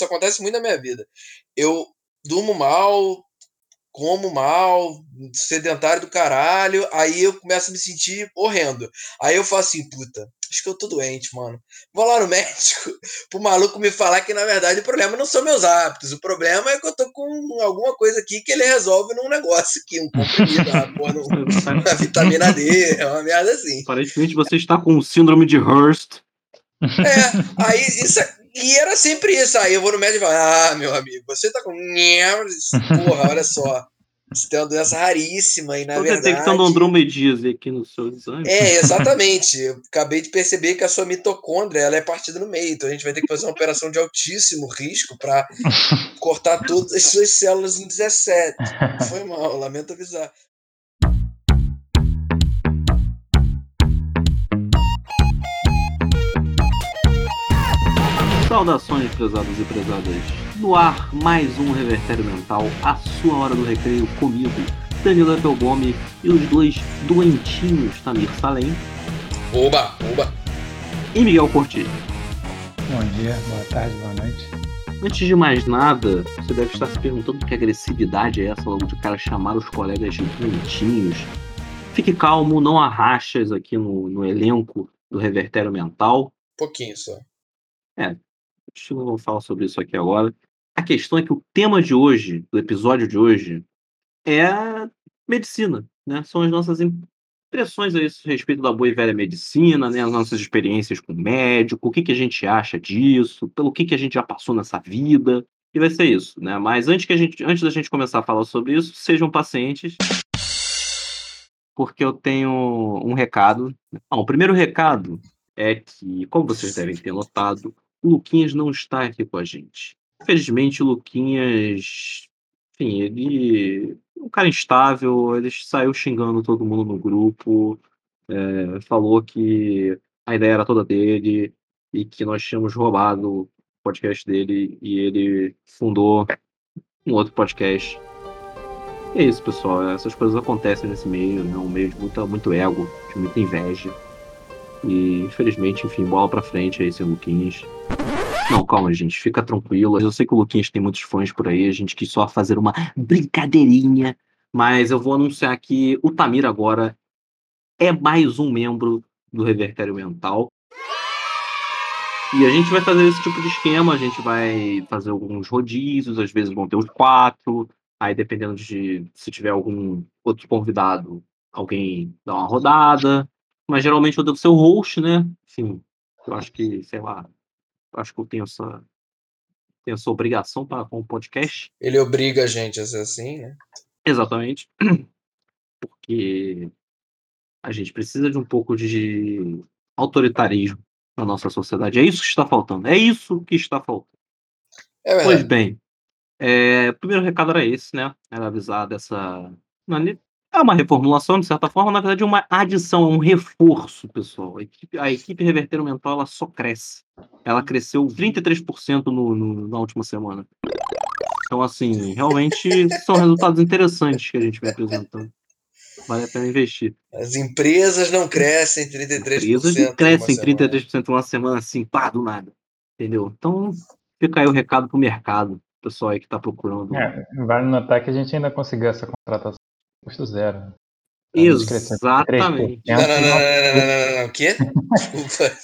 Isso acontece muito na minha vida. Eu durmo mal, como mal, sedentário do caralho, aí eu começo a me sentir horrendo. Aí eu falo assim, puta, acho que eu tô doente, mano. Vou lá no médico pro maluco me falar que, na verdade, o problema não são meus hábitos. O problema é que eu tô com alguma coisa aqui que ele resolve num negócio aqui, um comprimido, uma, porra, uma vitamina D, é uma merda assim. Aparentemente você está com síndrome de Hurst. É, aí isso, e era sempre isso. Aí eu vou no médico e falo, ah, meu amigo, você tá com. Porra, olha só. Você tem uma doença raríssima e, na Tô verdade... detectando andromedias aqui no seu exame. É, exatamente. Eu acabei de perceber que a sua mitocôndria ela é partida no meio. Então a gente vai ter que fazer uma operação de altíssimo risco para cortar todas as suas células em 17. Foi mal, lamento avisar. Saudações, prezados e prezadas. No ar, mais um Revertério Mental, a sua hora do recreio comigo, Danilo Appelbaum e os dois doentinhos Tamir Salem. Oba, oba. E Miguel Corti. Bom dia, boa tarde, boa noite. Antes de mais nada, você deve estar se perguntando que agressividade é essa logo de cara chamar os colegas de doentinhos. Fique calmo, não há rachas aqui no, no elenco do Revertério Mental. Pouquinho só. É, gente não falar sobre isso aqui agora. A questão é que o tema de hoje, do episódio de hoje, é medicina, né? São as nossas impressões a esse respeito da boa e velha medicina, né? As nossas experiências com médico, o que, que a gente acha disso, pelo que, que a gente já passou nessa vida. E vai ser isso, né? Mas antes, que a gente, antes da gente começar a falar sobre isso, sejam pacientes, porque eu tenho um recado. Bom, o primeiro recado é que, como vocês devem ter notado, o Luquinhas não está aqui com a gente. Infelizmente, o Luquinhas, enfim, ele é um cara instável, ele saiu xingando todo mundo no grupo, é, falou que a ideia era toda dele e que nós tínhamos roubado o podcast dele e ele fundou um outro podcast. E é isso, pessoal. Essas coisas acontecem nesse meio, né? um meio de muita, muito ego, de muita inveja. E infelizmente, enfim, bola pra frente aí, seu Luquinhas. Não, calma, gente, fica tranquilo. Eu sei que o Luquinhas tem muitos fãs por aí, a gente quis só fazer uma brincadeirinha, mas eu vou anunciar que o Tamir agora é mais um membro do Revertério Mental. E a gente vai fazer esse tipo de esquema, a gente vai fazer alguns rodízios, às vezes vão ter os quatro, aí dependendo de se tiver algum outro convidado, alguém dá uma rodada, mas geralmente eu devo ser o host, né? Enfim, eu acho que, sei lá, acho que eu tenho essa, tenho essa obrigação para com o podcast. Ele obriga a gente a ser assim, né? Exatamente. Porque a gente precisa de um pouco de autoritarismo na nossa sociedade. É isso que está faltando. É isso que está faltando. É pois bem, é, o primeiro recado era esse, né? Era avisar dessa é uma reformulação, de certa forma, na verdade, é uma adição, um reforço, pessoal. A equipe, a equipe Reverter Mental ela só cresce. Ela cresceu 33% no, no, na última semana. Então, assim, realmente são resultados interessantes que a gente vem apresentando. Vale a pena investir. As empresas não crescem 33%. As empresas não crescem 33% uma semana assim, pá, do nada. Entendeu? Então, fica aí o recado pro mercado, pessoal aí que está procurando. É, vale notar que a gente ainda conseguiu essa contratação custo zero. Exatamente. Não, não, não, não, não, não, O quê? Desculpa.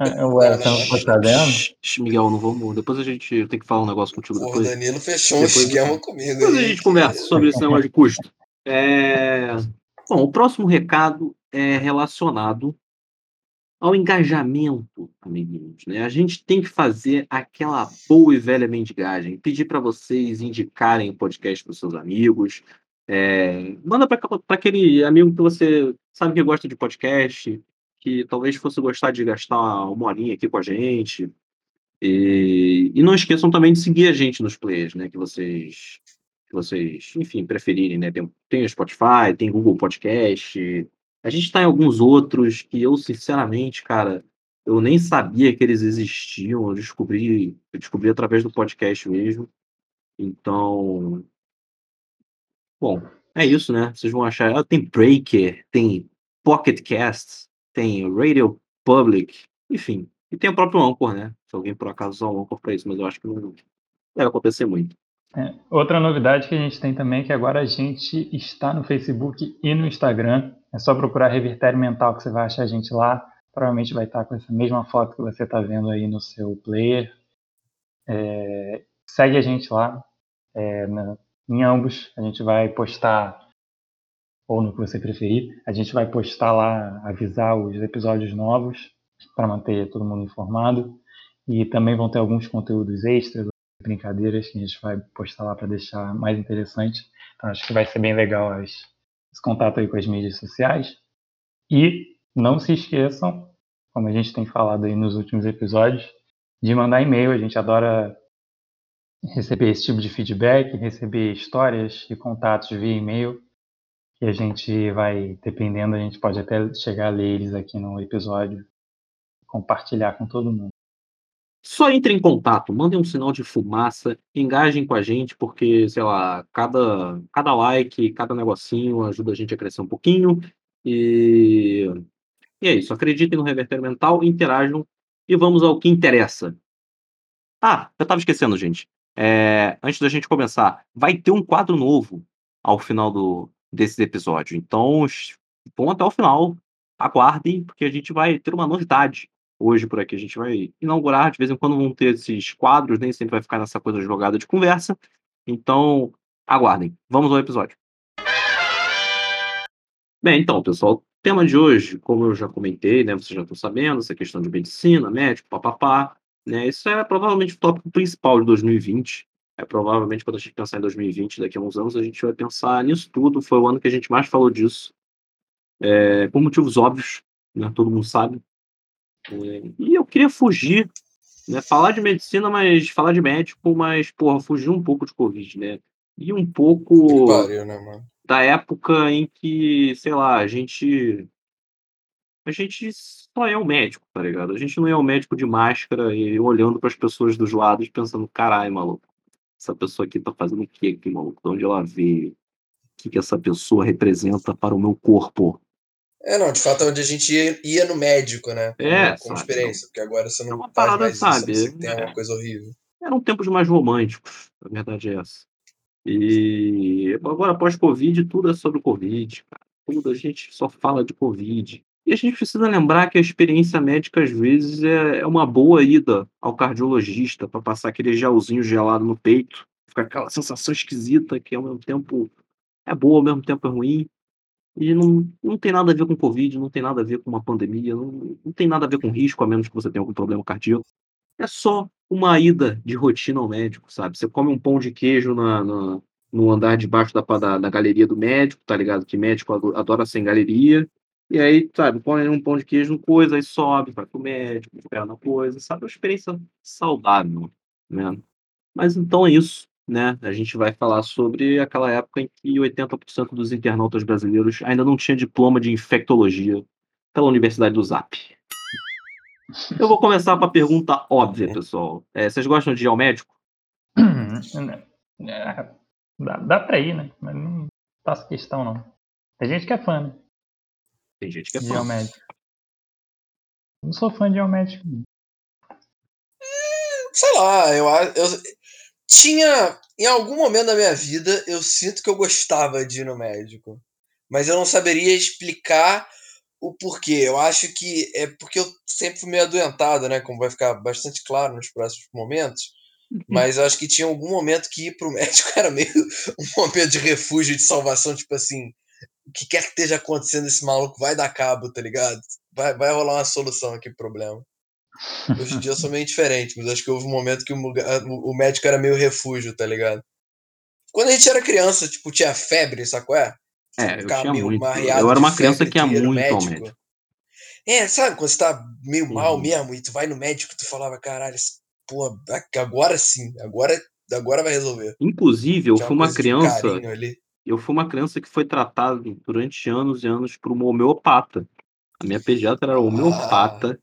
Ué, você não tá sabendo? Miguel, não vamos. Depois a gente tem que falar um negócio contigo Pô, depois. O Danilo fechou um esquema comigo. Depois aí. a gente conversa sobre esse negócio de custo. É... Bom, o próximo recado é relacionado ao engajamento, amiguinhos. Né? A gente tem que fazer aquela boa e velha mendigagem, pedir para vocês indicarem o podcast para seus amigos, é, manda para aquele amigo que você sabe que gosta de podcast, que talvez fosse gostar de gastar uma horinha aqui com a gente. E, e não esqueçam também de seguir a gente nos players, né? Que vocês, que vocês enfim, preferirem, né? Tem, tem o Spotify, tem Google Podcast. A gente está em alguns outros que eu, sinceramente, cara, eu nem sabia que eles existiam. Eu descobri, eu descobri através do podcast mesmo. Então, Bom, é isso, né? Vocês vão achar. Ah, tem Breaker, tem Pocket Casts, tem Radio Public, enfim. E tem o próprio Anchor, né? Se alguém por acaso usar o Anchor para isso, mas eu acho que não, deve acontecer muito. É, outra novidade que a gente tem também é que agora a gente está no Facebook e no Instagram. É só procurar Revertério Mental que você vai achar a gente lá. Provavelmente vai estar com essa mesma foto que você está vendo aí no seu player. É, segue a gente lá. É, na, em ambos a gente vai postar, ou no que você preferir, a gente vai postar lá, avisar os episódios novos para manter todo mundo informado. E também vão ter alguns conteúdos extras, brincadeiras que a gente vai postar lá para deixar mais interessante. Então acho que vai ser bem legal as, esse contato aí com as mídias sociais. E não se esqueçam, como a gente tem falado aí nos últimos episódios, de mandar e-mail. A gente adora receber esse tipo de feedback, receber histórias e contatos via e-mail, que a gente vai, dependendo, a gente pode até chegar a ler eles aqui no episódio, compartilhar com todo mundo. Só entre em contato, mandem um sinal de fumaça, engajem com a gente, porque, sei lá, cada, cada like, cada negocinho ajuda a gente a crescer um pouquinho. E, e é isso. Acreditem no Reverter Mental, interajam e vamos ao que interessa. Ah, eu tava esquecendo, gente. É, antes da gente começar, vai ter um quadro novo ao final do, desse episódio. Então, vão até o final, aguardem, porque a gente vai ter uma novidade hoje por aqui. A gente vai inaugurar, de vez em quando vão ter esses quadros, nem sempre vai ficar nessa coisa jogada de conversa. Então, aguardem. Vamos ao episódio. Bem, então, pessoal, o tema de hoje, como eu já comentei, né, vocês já estão sabendo, essa questão de medicina, médico, papapá, né, isso é provavelmente o tópico principal de 2020. É provavelmente quando a gente pensar em 2020, daqui a uns anos, a gente vai pensar nisso tudo. Foi o ano que a gente mais falou disso. É, por motivos óbvios, né, todo mundo sabe. E eu queria fugir, né? Falar de medicina, mas falar de médico, mas, porra, fugir um pouco de Covid, né? E um pouco Pariu, né, da época em que, sei lá, a gente. A gente só é o médico, tá ligado? A gente não é o médico de máscara e olhando para as pessoas dos lados pensando, caralho, maluco, essa pessoa aqui tá fazendo o que aqui, maluco? De onde ela veio? O que, que essa pessoa representa para o meu corpo? É, não, de fato é onde a gente ia, ia no médico, né? É, Como sabe, experiência, porque agora você É não uma faz parada, mais isso, não sabe? ser que tem É. alguma coisa horrível. eram tempos mais românticos, a verdade é essa. E agora, pós-Covid, tudo é sobre o Covid, cara. Tudo a gente só fala de Covid. E a gente precisa lembrar que a experiência médica, às vezes, é é uma boa ida ao cardiologista para passar aquele gelzinho gelado no peito, fica aquela sensação esquisita que ao mesmo tempo é boa, ao mesmo tempo é ruim. E não, não tem nada a ver com Covid, não tem nada a ver com uma pandemia, não, não tem nada a ver com risco, a menos que você tenha algum problema cardíaco. É só uma ida de rotina ao médico, sabe? Você come um pão de queijo na, na- no andar de baixo da, da, da galeria do médico, tá ligado? Que médico ado- adora ser em galeria. E aí, sabe, põe um pão de queijo coisa, aí sobe, vai pro médico, pega na coisa, sabe? Uma experiência saudável, né? Mas então é isso, né? A gente vai falar sobre aquela época em que 80% dos internautas brasileiros ainda não tinha diploma de infectologia pela Universidade do Zap. Eu vou começar com a pergunta óbvia, pessoal. É, vocês gostam de ir ao médico? É, dá, dá pra ir, né? Mas não faço questão, não. Tem gente que é fã, né? Tem gente que é fã. ao médico. Não sou fã de médico. não. Sei lá, eu, a- eu tinha. Em algum momento da minha vida, eu sinto que eu gostava de ir no médico. Mas eu não saberia explicar o porquê. Eu acho que é porque eu sempre fui meio adoentado, né? Como vai ficar bastante claro nos próximos momentos. Mas eu acho que tinha algum momento que ir pro médico era meio um momento de refúgio, de salvação, tipo assim, o que quer que esteja acontecendo, esse maluco vai dar cabo, tá ligado? Vai, vai rolar uma solução aqui pro problema. Hoje em dia eu sou meio diferente, mas acho que houve um momento que o, o médico era meio refúgio, tá ligado? Quando a gente era criança, tipo, tinha febre, sacou? É, É, eu tinha muito. Eu era uma criança que ia muito ao médico. É, sabe, quando você tá meio mal Uhum. mesmo e tu vai no médico, tu falava, caralho, pô, agora sim, agora, agora vai resolver. Inclusive, eu Tinha fui uma um criança. Eu fui uma criança que foi tratada durante anos e anos por uma homeopata. A minha pediatra era homeopata.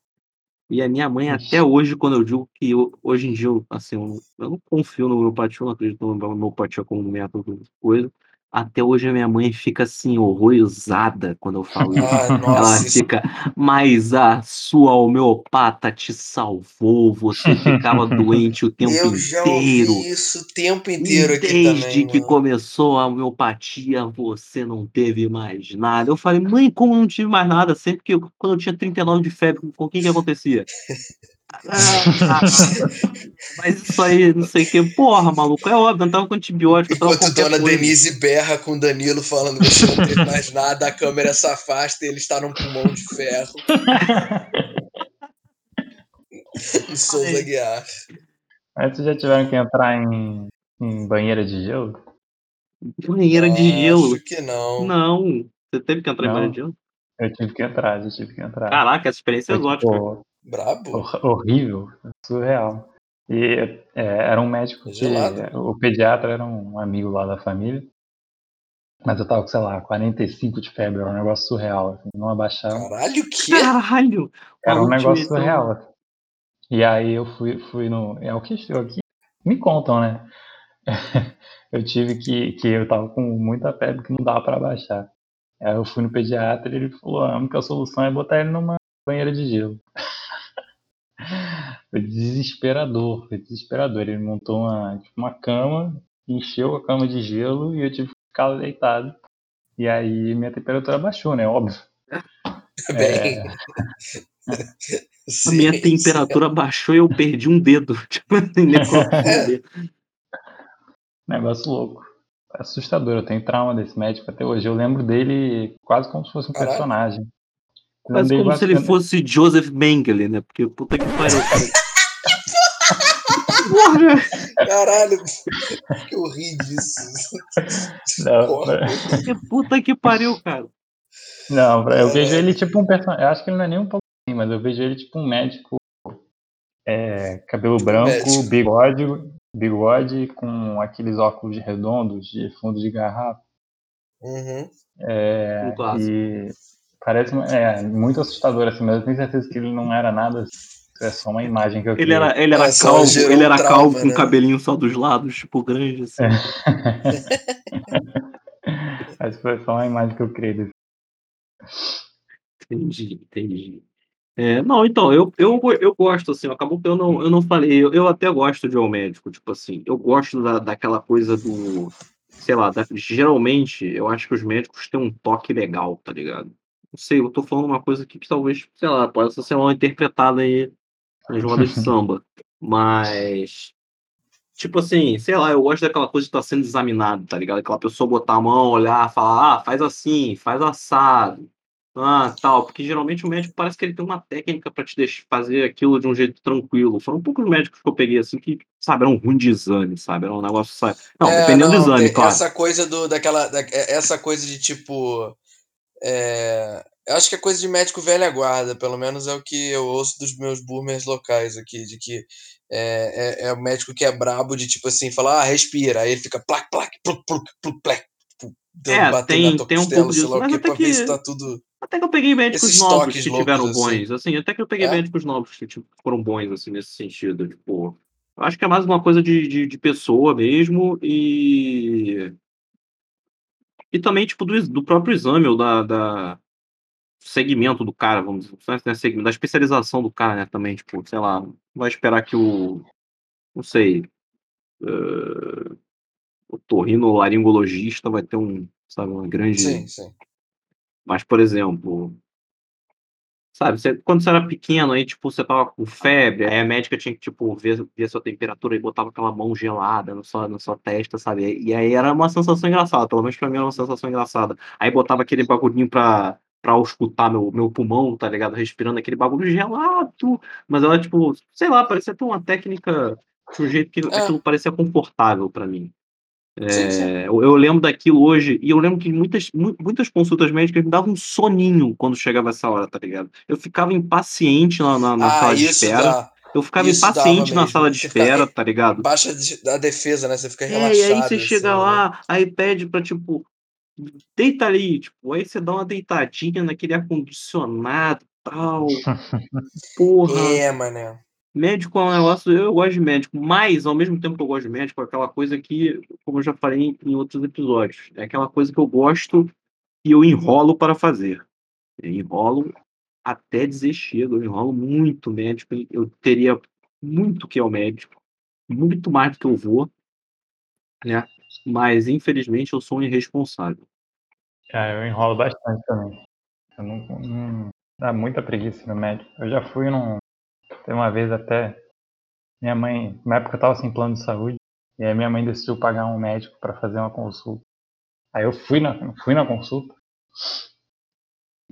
E a minha mãe, até hoje, quando eu digo que eu- hoje em dia, eu, assim, eu, eu não confio no homeopatia, eu não acredito na homeopatia como método de coisa. Até hoje a minha mãe fica assim, horrorizada quando eu falo isso. Ah, Ela fica, mas a sua homeopata te salvou, você ficava doente o tempo eu já inteiro. ouvi isso o tempo E inteiro aqui desde também, que mano. começou a homeopatia, você não teve mais nada. Eu falei, mãe, como eu não tive mais nada? Sempre que eu, quando eu tinha 39 de febre, com o que que acontecia? Ah, mas isso aí, não sei o que. Porra, maluco, é óbvio, eu tava com antibiótico, eu tava com Enquanto Dona coisa. Denise berra com Danilo falando que você não teve mais nada, a câmera se afasta e ele está num pulmão de ferro. em Souza. Guiar. Mas vocês já tiveram que entrar em, em banheira de gelo? Banheira de gelo. Acho que não. Não. Você teve que entrar em Não. banheira de gelo? Eu tive que entrar, já tive que entrar. Caraca, essa experiência é Foi, exótica. tipo, Brabo. hor- horrível, surreal. E é, era um médico que. Gelado. O pediatra era um amigo lá da família. Mas eu tava com, sei lá, 45 de febre, era um negócio surreal. Assim, não abaixava. Caralho, o quê? Caralho! Era um negócio então- surreal. assim. E aí eu fui, fui no. É o que, é o que me contam, né? eu tive que. que eu tava com muita febre que não dava pra baixar. Aí eu fui no pediatra e ele falou: a única solução é botar ele numa banheira de gelo. Foi desesperador, foi desesperador. Ele montou uma, tipo, uma cama, encheu a cama de gelo e eu tive que ficar deitado. E aí minha temperatura baixou, né? Óbvio. Bem. É, A minha Sim, temperatura baixou e eu perdi um dedo. Tipo dedo. Negócio louco. É assustador, eu tenho trauma desse médico até hoje. Eu lembro dele quase como se fosse um Caralho. personagem. Quase como se ele fosse Joseph Mengele, né? Porque puta que pariu. Caralho, eu ri disso. Não, Porra. que puta que pariu, cara. Não, eu É. vejo ele tipo um personagem. Eu acho que ele não é nem um pouco assim, mas eu vejo ele tipo um médico. é, cabelo branco, médico. bigode, bigode com aqueles óculos redondos de fundo de garrafa. Uhum. É, e parece é, muito assustador assim, mas eu tenho certeza que ele não era nada. É só uma imagem que eu Ele era, ele era É, calvo, ele era trauma, calvo com né? cabelinho só dos lados, tipo, grande, assim. Acho que foi só uma imagem que eu criei desse. Entendi, entendi. É, não, então, eu, eu, eu gosto, assim, acabou que eu não, eu não falei, eu, eu até gosto de ao médico, tipo assim, eu gosto da, daquela coisa do, sei lá, da- geralmente, eu acho que os médicos têm um toque legal, tá ligado? Não sei, eu tô falando uma coisa aqui que talvez, sei lá, possa ser mal interpretada aí nas rodas de samba, mas, tipo assim, sei lá, eu gosto daquela coisa de estar sendo examinado, tá ligado? Aquela pessoa botar a mão, olhar, falar, ah, faz assim, faz assado, ah, tal, porque geralmente o médico parece que ele tem uma técnica para te deixar fazer aquilo de um jeito tranquilo. Foram poucos médicos que eu peguei assim que, sabe, eram ruim de exame, sabe? Era um negócio, sabe? Não, É, dependendo do não, exame, tem claro. Essa coisa do, daquela, da- é- essa coisa de tipo, é, eu acho que é coisa de médico velha guarda, pelo menos é o que eu ouço dos meus boomers locais aqui, de que é, é, é o médico que é brabo de tipo assim, falar, ah, respira, aí ele fica plac, plac, pluc, pluc, pluc, plec, tipo, É, tem- tem um pouco disso, mas até que- se tá tudo. Até que eu peguei médicos novos que tiveram assim. bons, assim, até que eu peguei É? médicos novos que tipo, foram bons, assim, nesse sentido, tipo, eu acho que é mais uma coisa de, de, de pessoa mesmo e e também, tipo, do, do próprio exame ou da, da segmento do cara, vamos dizer, não é segmento, da especialização do cara, né, também, tipo, sei lá, vai esperar que o, não sei, eh, o torrinolaringologista vai ter um, sabe, uma grande Sim, sim. mas, por exemplo, sabe, você- quando você era pequeno, aí, tipo, você tava com febre, aí a médica tinha que, tipo, ver, ver a sua temperatura e botava aquela mão gelada na sua, na sua testa, sabe? E aí era uma sensação engraçada, pelo menos pra mim era uma sensação engraçada. Aí botava aquele bagulhinho pra, pra auscultar meu, meu pulmão, tá ligado? Respirando aquele bagulho gelado. Mas ela, tipo, sei lá, parecia ter uma técnica de um jeito que É. aquilo parecia confortável pra mim. Sim, sim. É, eu, eu lembro daquilo hoje, e eu lembro que muitas, mu- muitas consultas médicas me davam um soninho quando chegava essa hora, tá ligado? Eu ficava impaciente na, na, na Ah, sala de espera. dá. Eu ficava isso impaciente na sala de Você espera, tá ligado? Baixa da defesa, né? Você fica É, relaxado. e aí você chega assim, né? lá, aí pede pra, tipo, deita ali, tipo, aí você dá uma deitadinha naquele ar-condicionado e tal. Porra. É, mané. Médico é um negócio, eu gosto de médico, mas ao mesmo tempo que eu gosto de médico, é aquela coisa que, como eu já falei em outros episódios, é aquela coisa que eu gosto e eu enrolo para fazer. Eu enrolo até dizer chega, eu enrolo muito médico, eu teria muito que ir ao médico, muito mais do que eu vou, né? Mas infelizmente eu sou um irresponsável. Cara, eu enrolo bastante também. Eu não, não dá muita preguiça no médico. Eu já fui num. Tem uma vez até. Minha mãe, na época eu tava sem plano de saúde, e aí minha mãe decidiu pagar um médico para fazer uma consulta. Aí eu fui na, fui na consulta,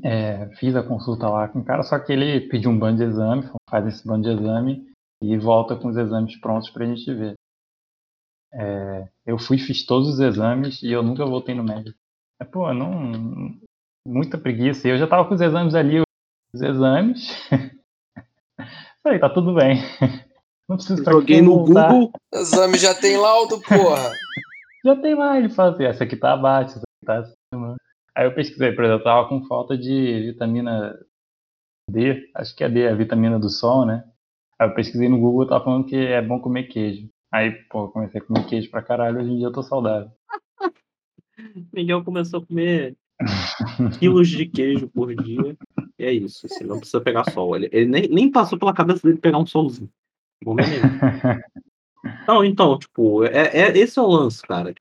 é, fiz a consulta lá com o cara, só que ele pediu um bando de exame, faz esse bando de exame e volta com os exames prontos pra gente ver. É, eu fui, fiz todos os exames e eu nunca voltei no médico. É, pô, não. Muita preguiça. Eu já tava com os exames ali, os exames. Falei, tá tudo bem. Não preciso Joguei no voltar. Google. Exame já tem laudo, porra. já tem lá, ele fala assim, essa aqui tá abaixo, essa aqui tá acima. Aí eu pesquisei, por exemplo, eu tava com falta de vitamina D, acho que é D, a vitamina do sol, né? Aí eu pesquisei no Google, tava falando que é bom comer queijo. Aí, pô, comecei a comer queijo pra caralho, hoje em dia eu tô saudável. Miguel começou a comer quilos de queijo por dia. E é isso, assim, não precisa pegar sol. Ele, ele nem, nem passou pela cabeça dele pegar um solzinho. Não, então, tipo, é, é, esse é o lance, cara.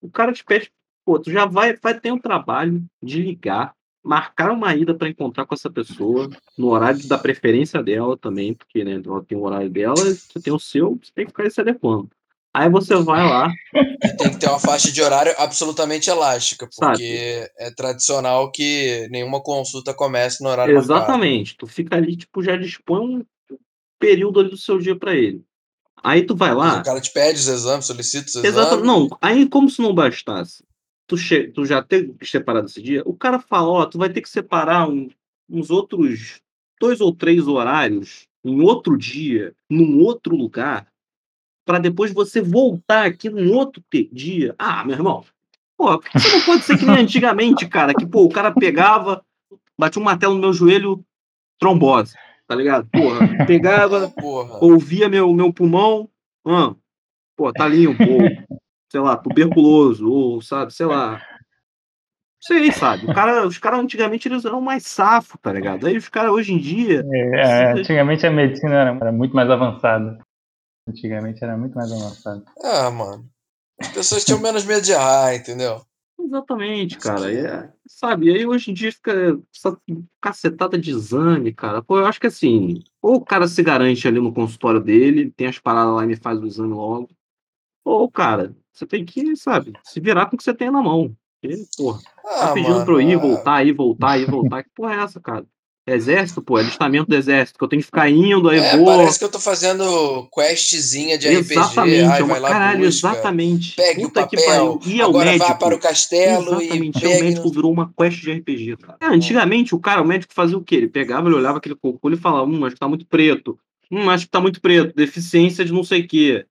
O cara te pede, pô, tu já vai, vai ter um trabalho de ligar, marcar uma ida para encontrar com essa pessoa, no horário da preferência dela também, porque, né, ela tem o horário dela, você tem o seu, você tem que ficar se adequando. Aí você vai lá. Tem que ter uma faixa de horário absolutamente elástica, porque Sabe? é tradicional que nenhuma consulta comece no horário Exatamente. Marcado. Tu fica ali, tipo, já dispõe um período ali do seu dia para ele. Aí tu vai lá. o cara te pede os exames, solicita os exames. Exato. Não, aí como se não bastasse. Tu, che... tu já ter separado esse dia, o cara fala, ó, tu vai ter que separar um, uns outros dois ou três horários em outro dia, num outro lugar, para depois você voltar aqui num outro dia. Ah, meu irmão, pô, por que você não pode ser que nem antigamente, cara? Que, pô, o cara pegava, batia um martelo no meu joelho, trombose, tá ligado? Porra, pegava, Porra. ouvia meu, meu pulmão, ah, pô, tá limpo, ou, sei lá, tuberculoso, ou, sabe, sei lá. Sei, sabe? O cara, os caras antigamente eles eram mais safo, tá ligado? Aí os caras hoje em dia. É, é, antigamente a medicina era, era muito mais avançada. Antigamente era muito mais avançado. Ah, mano. As pessoas tinham menos medo de errar, entendeu? Exatamente, cara. É, sabe, aí hoje em dia fica essa cacetada de exame, cara. Pô, eu acho que assim, ou o cara se garante ali no consultório dele, tem as paradas lá e me faz o exame logo. Ou, cara, você tem que, sabe, se virar com o que você tem na mão. Porque, porra, tá ah, tá pedindo mano, pra eu ir, é. voltar, ir, voltar, ir, voltar. Que porra é essa, cara? Exército, pô, alistamento do exército, que eu tenho que ficar indo, aí é, vou. Parece que eu tô fazendo questzinha de exatamente, RPG. Ai, é uma, caralho, busca, exatamente. Pegue Puta o papel, que e agora médico. vá para o castelo exatamente, e pegue... o médico virou uma quest de RPG, cara. É, antigamente, o cara, o médico fazia o quê? Ele pegava, ele olhava aquele cocô e falava, hum, acho que tá muito preto. Hum, acho que tá muito preto, deficiência de não sei o quê.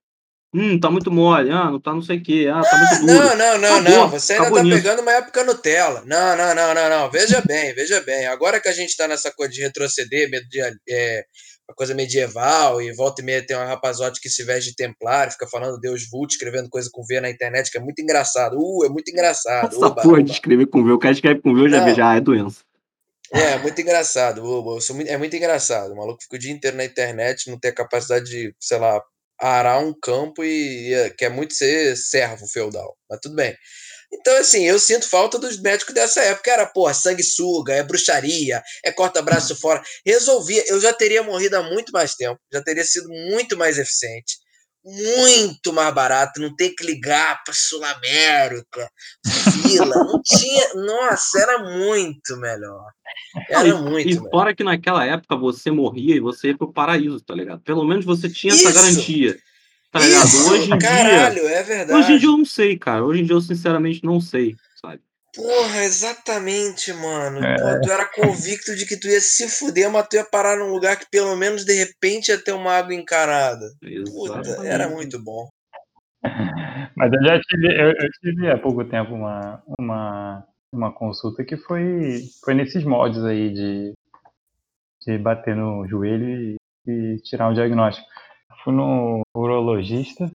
Hum, tá muito mole. Ah, não tá não sei o quê. Ah, tá muito duro. Não, não, não, acabou, não. Você ainda tá nisso. pegando uma época Nutella. Não, não, não, não, não. Veja bem, veja bem. Agora que a gente tá nessa coisa de retroceder, de, é, uma coisa medieval, e volta e meia tem uma rapazote que se veste de templário, fica falando Deus Vult, escrevendo coisa com V na internet, que é muito engraçado. Uh, é muito engraçado. Essa Uba, porra Uba. de escrever com V, o cara escreve com V, eu já vejo, ah, é doença. É, muito engraçado. Uba, é muito engraçado. O maluco fica o dia inteiro na internet, não tem a capacidade de, sei lá, arar um campo e, e quer muito ser servo feudal. Mas tudo bem. Então, assim, eu sinto falta dos médicos dessa época. Era, pô, sanguessuga, é bruxaria, é corta-braço fora. Resolvia. Eu já teria morrido há muito mais tempo. Já teria sido muito mais eficiente. Muito mais barato. Não ter que ligar para Sul América, fila. Não tinha. Nossa, era muito melhor. Era e, muito. E fora que naquela época você morria e você ia pro paraíso, tá ligado? Pelo menos você tinha Isso. essa garantia. Tá ligado? Isso, hoje em caralho, dia. é verdade. Hoje em dia eu não sei, cara. Hoje em dia eu sinceramente não sei? Porra, exatamente, mano. É. Pô, tu era convicto de que tu ia se fuder, mas tu ia parar num lugar que pelo menos de repente ia ter uma água encarada. Exatamente. Puta, era muito bom. Mas eu já tive, eu, eu tive há pouco tempo uma, uma uma consulta que foi, foi nesses mods aí de, de bater no joelho e e tirar um diagnóstico. Fui no urologista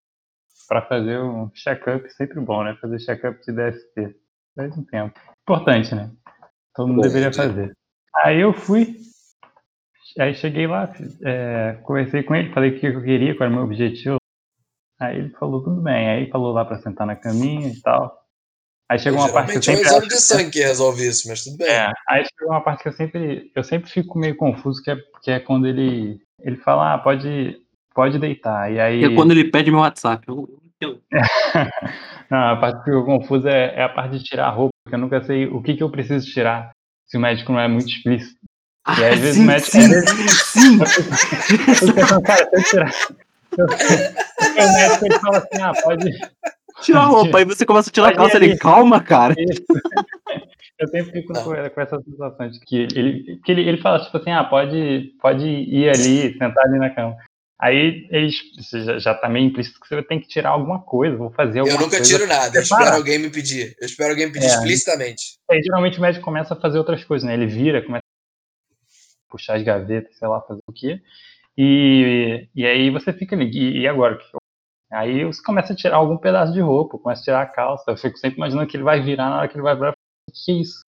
para fazer um check-up, sempre bom, né? Fazer check-up de DST. Faz um tempo. Importante, né? Todo mundo bom, deveria fazer. Aí eu fui, aí cheguei lá, é, conversei com ele, falei o que eu queria, qual era o meu objetivo. Aí ele falou, tudo bem. Aí falou lá para sentar na caminha e tal. Aí chegou uma parte que eu sempre. É um exame de sangue que resolve isso, mas tudo bem. É, aí chegou uma parte que eu sempre, eu sempre fico meio confuso, que é, que é quando ele, ele fala, ah, pode, pode deitar. E aí. É quando ele pede meu WhatsApp. Eu... Não, a parte que eu confuso é, é, a parte de tirar a roupa, porque eu nunca sei o que, que eu preciso tirar se o médico não é muito explícito. E aí, às vezes sim, o médico. Sim, vezes, sim. eu, cara, se eu tirar. o médico ele fala assim, ah, pode Tira a roupa, aí você começa a tirar a calça ali. Calma, cara. Eu sempre fico com, com essa sensação de que ele, que ele, ele fala, tipo assim, ah, pode, pode ir ali, sentar ali na cama. Aí eles já, já tá meio implícito que você tem que tirar alguma coisa, vou fazer alguma coisa. Eu nunca coisa. tiro nada, eu espero alguém me pedir. Eu espero alguém me pedir é. explicitamente. Aí geralmente o médico começa a fazer outras coisas, né? Ele vira, começa a puxar as gavetas, sei lá, fazer o quê. E, e aí você fica ali, e, e agora? Aí você começa a tirar algum pedaço de roupa, começa a tirar a calça. Eu fico sempre imaginando que ele vai virar na hora que ele vai virar. O que é isso?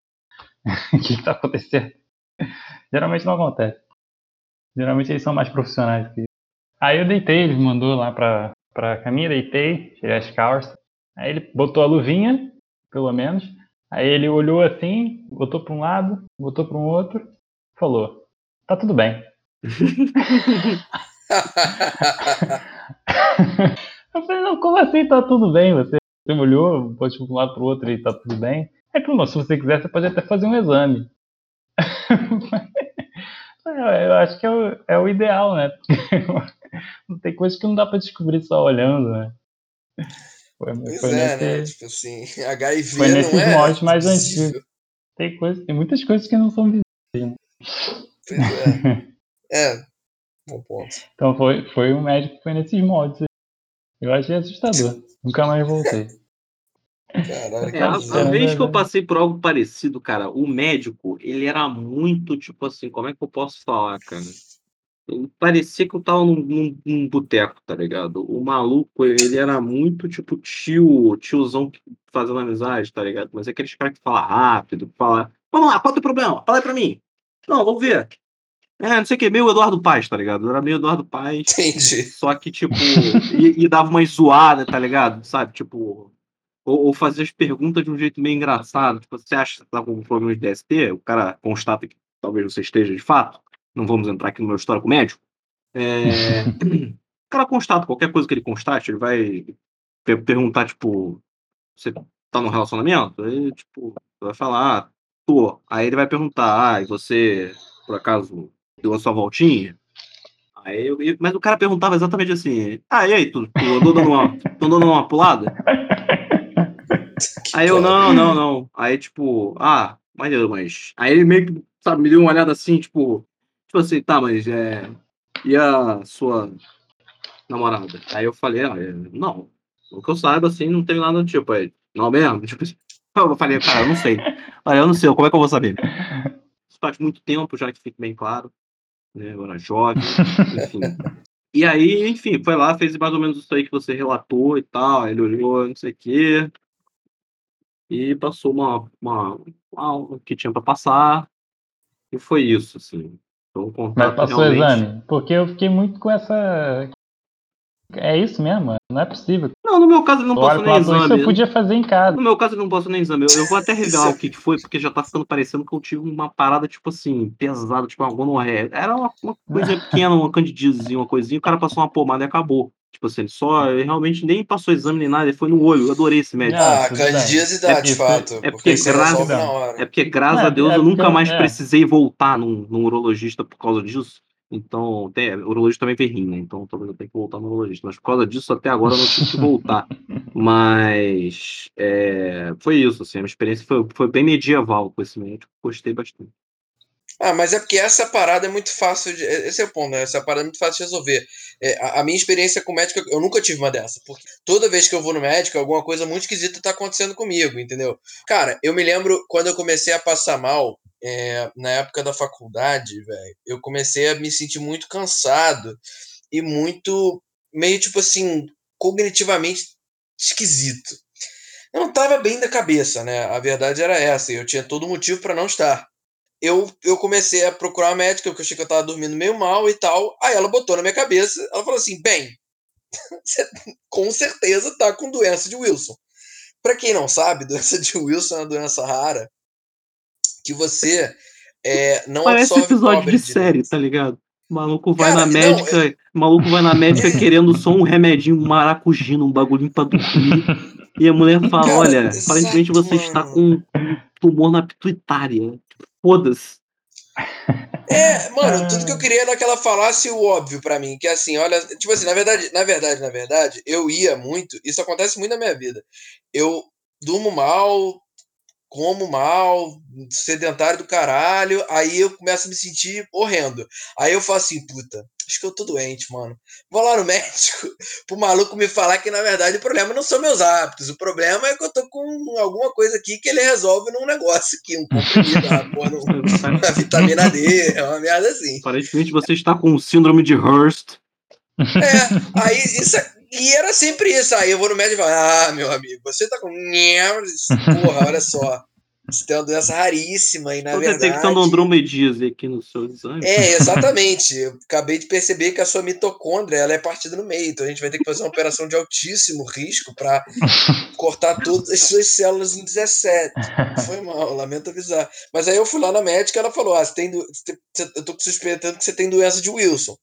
o que está acontecendo? Geralmente não acontece. Geralmente eles são mais profissionais que Aí eu deitei, ele mandou lá pra, pra caminha, deitei, tirei as calças. Aí ele botou a luvinha, pelo menos. Aí ele olhou assim, botou para um lado, botou para um outro, falou: Tá tudo bem. eu falei, não, como assim tá tudo bem? Você, você olhou, pode ir de um lado pro outro e tá tudo bem? É que, se você quiser, você pode até fazer um exame. eu acho que é o, é o ideal, né? não tem coisa que não dá pra descobrir só olhando, né? Foi, pois foi é, nesse, né? Tipo assim, HIV foi nesses é moldes mais antigos. Tem, coisa, tem muitas coisas que não são visíveis. Né? Pois é. é, bom ponto. Então foi, foi um médico que foi nesses moldes. Eu achei assustador. Nunca mais voltei. Caralho, é, a, a vez que eu passei por algo parecido, cara, o médico, ele era muito, tipo assim, como é que eu posso falar, cara? Parecia que eu tava num, num, num boteco, tá ligado? O maluco, ele era muito, tipo, tio, tiozão fazendo amizade, tá ligado? Mas é aqueles caras que fala rápido, fala, vamos lá, qual é o teu problema? Fala aí pra mim. Não, vamos ver. É, não sei o que, meio Eduardo Paz, tá ligado? Era meio Eduardo Paz. Entendi. Só que, tipo, e, e dava uma zoada, tá ligado? Sabe? Tipo, ou, ou fazer as perguntas de um jeito meio engraçado. Tipo, você acha que tá com problema de DST? O cara constata que talvez você esteja de fato. Não vamos entrar aqui no meu histórico médico. É... o cara constata, qualquer coisa que ele constate, ele vai perguntar, tipo, você tá no relacionamento? Aí, tipo, vai falar, ah, tô. Aí ele vai perguntar, ah, e você, por acaso, deu a sua voltinha. Aí eu, mas o cara perguntava exatamente assim: Ah, e aí, tu, tu andou dando uma, tu andou dando uma pulada? aí eu, não, não, não. Aí, tipo, ah, maneiro, mas. Aí ele meio que, sabe, me deu uma olhada assim, tipo, tipo assim, tá, mas é. E a sua namorada? Aí eu falei, ah, é, não. O que eu saiba, assim, não tem nada do tipo. Aí, não mesmo? Tipo assim, eu falei, cara, eu não sei. Olha, eu não sei, como é que eu vou saber? Isso faz muito tempo, já que fique bem claro né? Jovem, enfim. E aí, enfim, foi lá, fez mais ou menos isso aí que você relatou e tal. Ele olhou, não sei o quê. E passou uma, uma, uma que tinha para passar. E foi isso, assim. Então, Mas passou realmente... o exame? Porque eu fiquei muito com essa é isso mesmo? Não é possível. Não, no meu caso ele não posso nem exame. Isso eu podia fazer em casa. No meu caso eu não posso nem exame. Eu, eu vou até revelar o que, que foi, porque já tá ficando parecendo que eu tive uma parada, tipo assim, pesada, tipo uma gonorreia. Era uma, uma coisa pequena, uma candidiazinha, uma coisinha, o cara passou uma pomada e acabou. Tipo assim, ele só ele realmente nem passou exame nem nada, ele foi no olho. Eu adorei esse médico. Ah, candidíase dá, é de fato. É porque, porque graças, é porque, graças a Deus, é eu nunca mais é. precisei voltar num, num urologista por causa disso. Então, tem, o urologista também vem rim, né? Então talvez eu tenha que voltar no urologista. Mas por causa disso, até agora eu não tive que voltar. Mas é, foi isso, assim, a minha experiência foi, foi bem medieval com esse médico, gostei bastante. Ah, mas é porque essa parada é muito fácil de. Esse é o ponto, né? Essa parada é muito fácil de resolver. É, a, a, minha experiência com médico, eu nunca tive uma dessa. Porque toda vez que eu vou no médico, alguma coisa muito esquisita tá acontecendo comigo, entendeu? Cara, eu me lembro quando eu comecei a passar mal, é, na época da faculdade, velho, eu comecei a me sentir muito cansado e muito, meio tipo assim, cognitivamente esquisito. Eu não tava bem da cabeça, né? A verdade era essa, e eu tinha todo motivo para não estar. Eu, eu comecei a procurar uma médica, porque eu achei que eu tava dormindo meio mal e tal. Aí ela botou na minha cabeça, ela falou assim: bem, você com certeza tá com doença de Wilson. Para quem não sabe, doença de Wilson é uma doença rara que você é, não Parece absorve episódio de série, tá ligado? O maluco vai Cara, na não, médica, o maluco vai na médica querendo só um remedinho, um maracujina, um bagulhinho pra dormir. e a mulher fala: Cara, Olha, exato, aparentemente você está mano. com um tumor na pituitária. Foda-se. É, mano, tudo que eu queria era que ela falasse o óbvio pra mim, que assim, olha, tipo assim, na verdade, na verdade, na verdade, eu ia muito, isso acontece muito na minha vida. Eu durmo mal, como mal, sedentário do caralho, aí eu começo a me sentir horrendo. Aí eu falo assim, puta, acho que eu tô doente, mano. Vou lá no médico pro maluco me falar que na verdade o problema não são meus hábitos, o problema é que eu tô com alguma coisa aqui que ele resolve num negócio aqui, um comprimido, uma, porra, uma vitamina D, é uma merda assim. Aparentemente você está com síndrome de Hearst. É, aí isso. E era sempre isso. Aí eu vou no médico e falo: Ah, meu amigo, você tá com. Porra, olha só. Você tem uma doença raríssima e na Tô verdade. detectando andromedíase aqui no seu exame. É, exatamente. Eu acabei de perceber que a sua mitocôndria ela é partida no meio. Então a gente vai ter que fazer uma operação de altíssimo risco para cortar todas as suas células em 17. Foi mal, lamento avisar. Mas aí eu fui lá na médica e ela falou: Ah, você tem do... eu tô suspeitando que você tem doença de Wilson.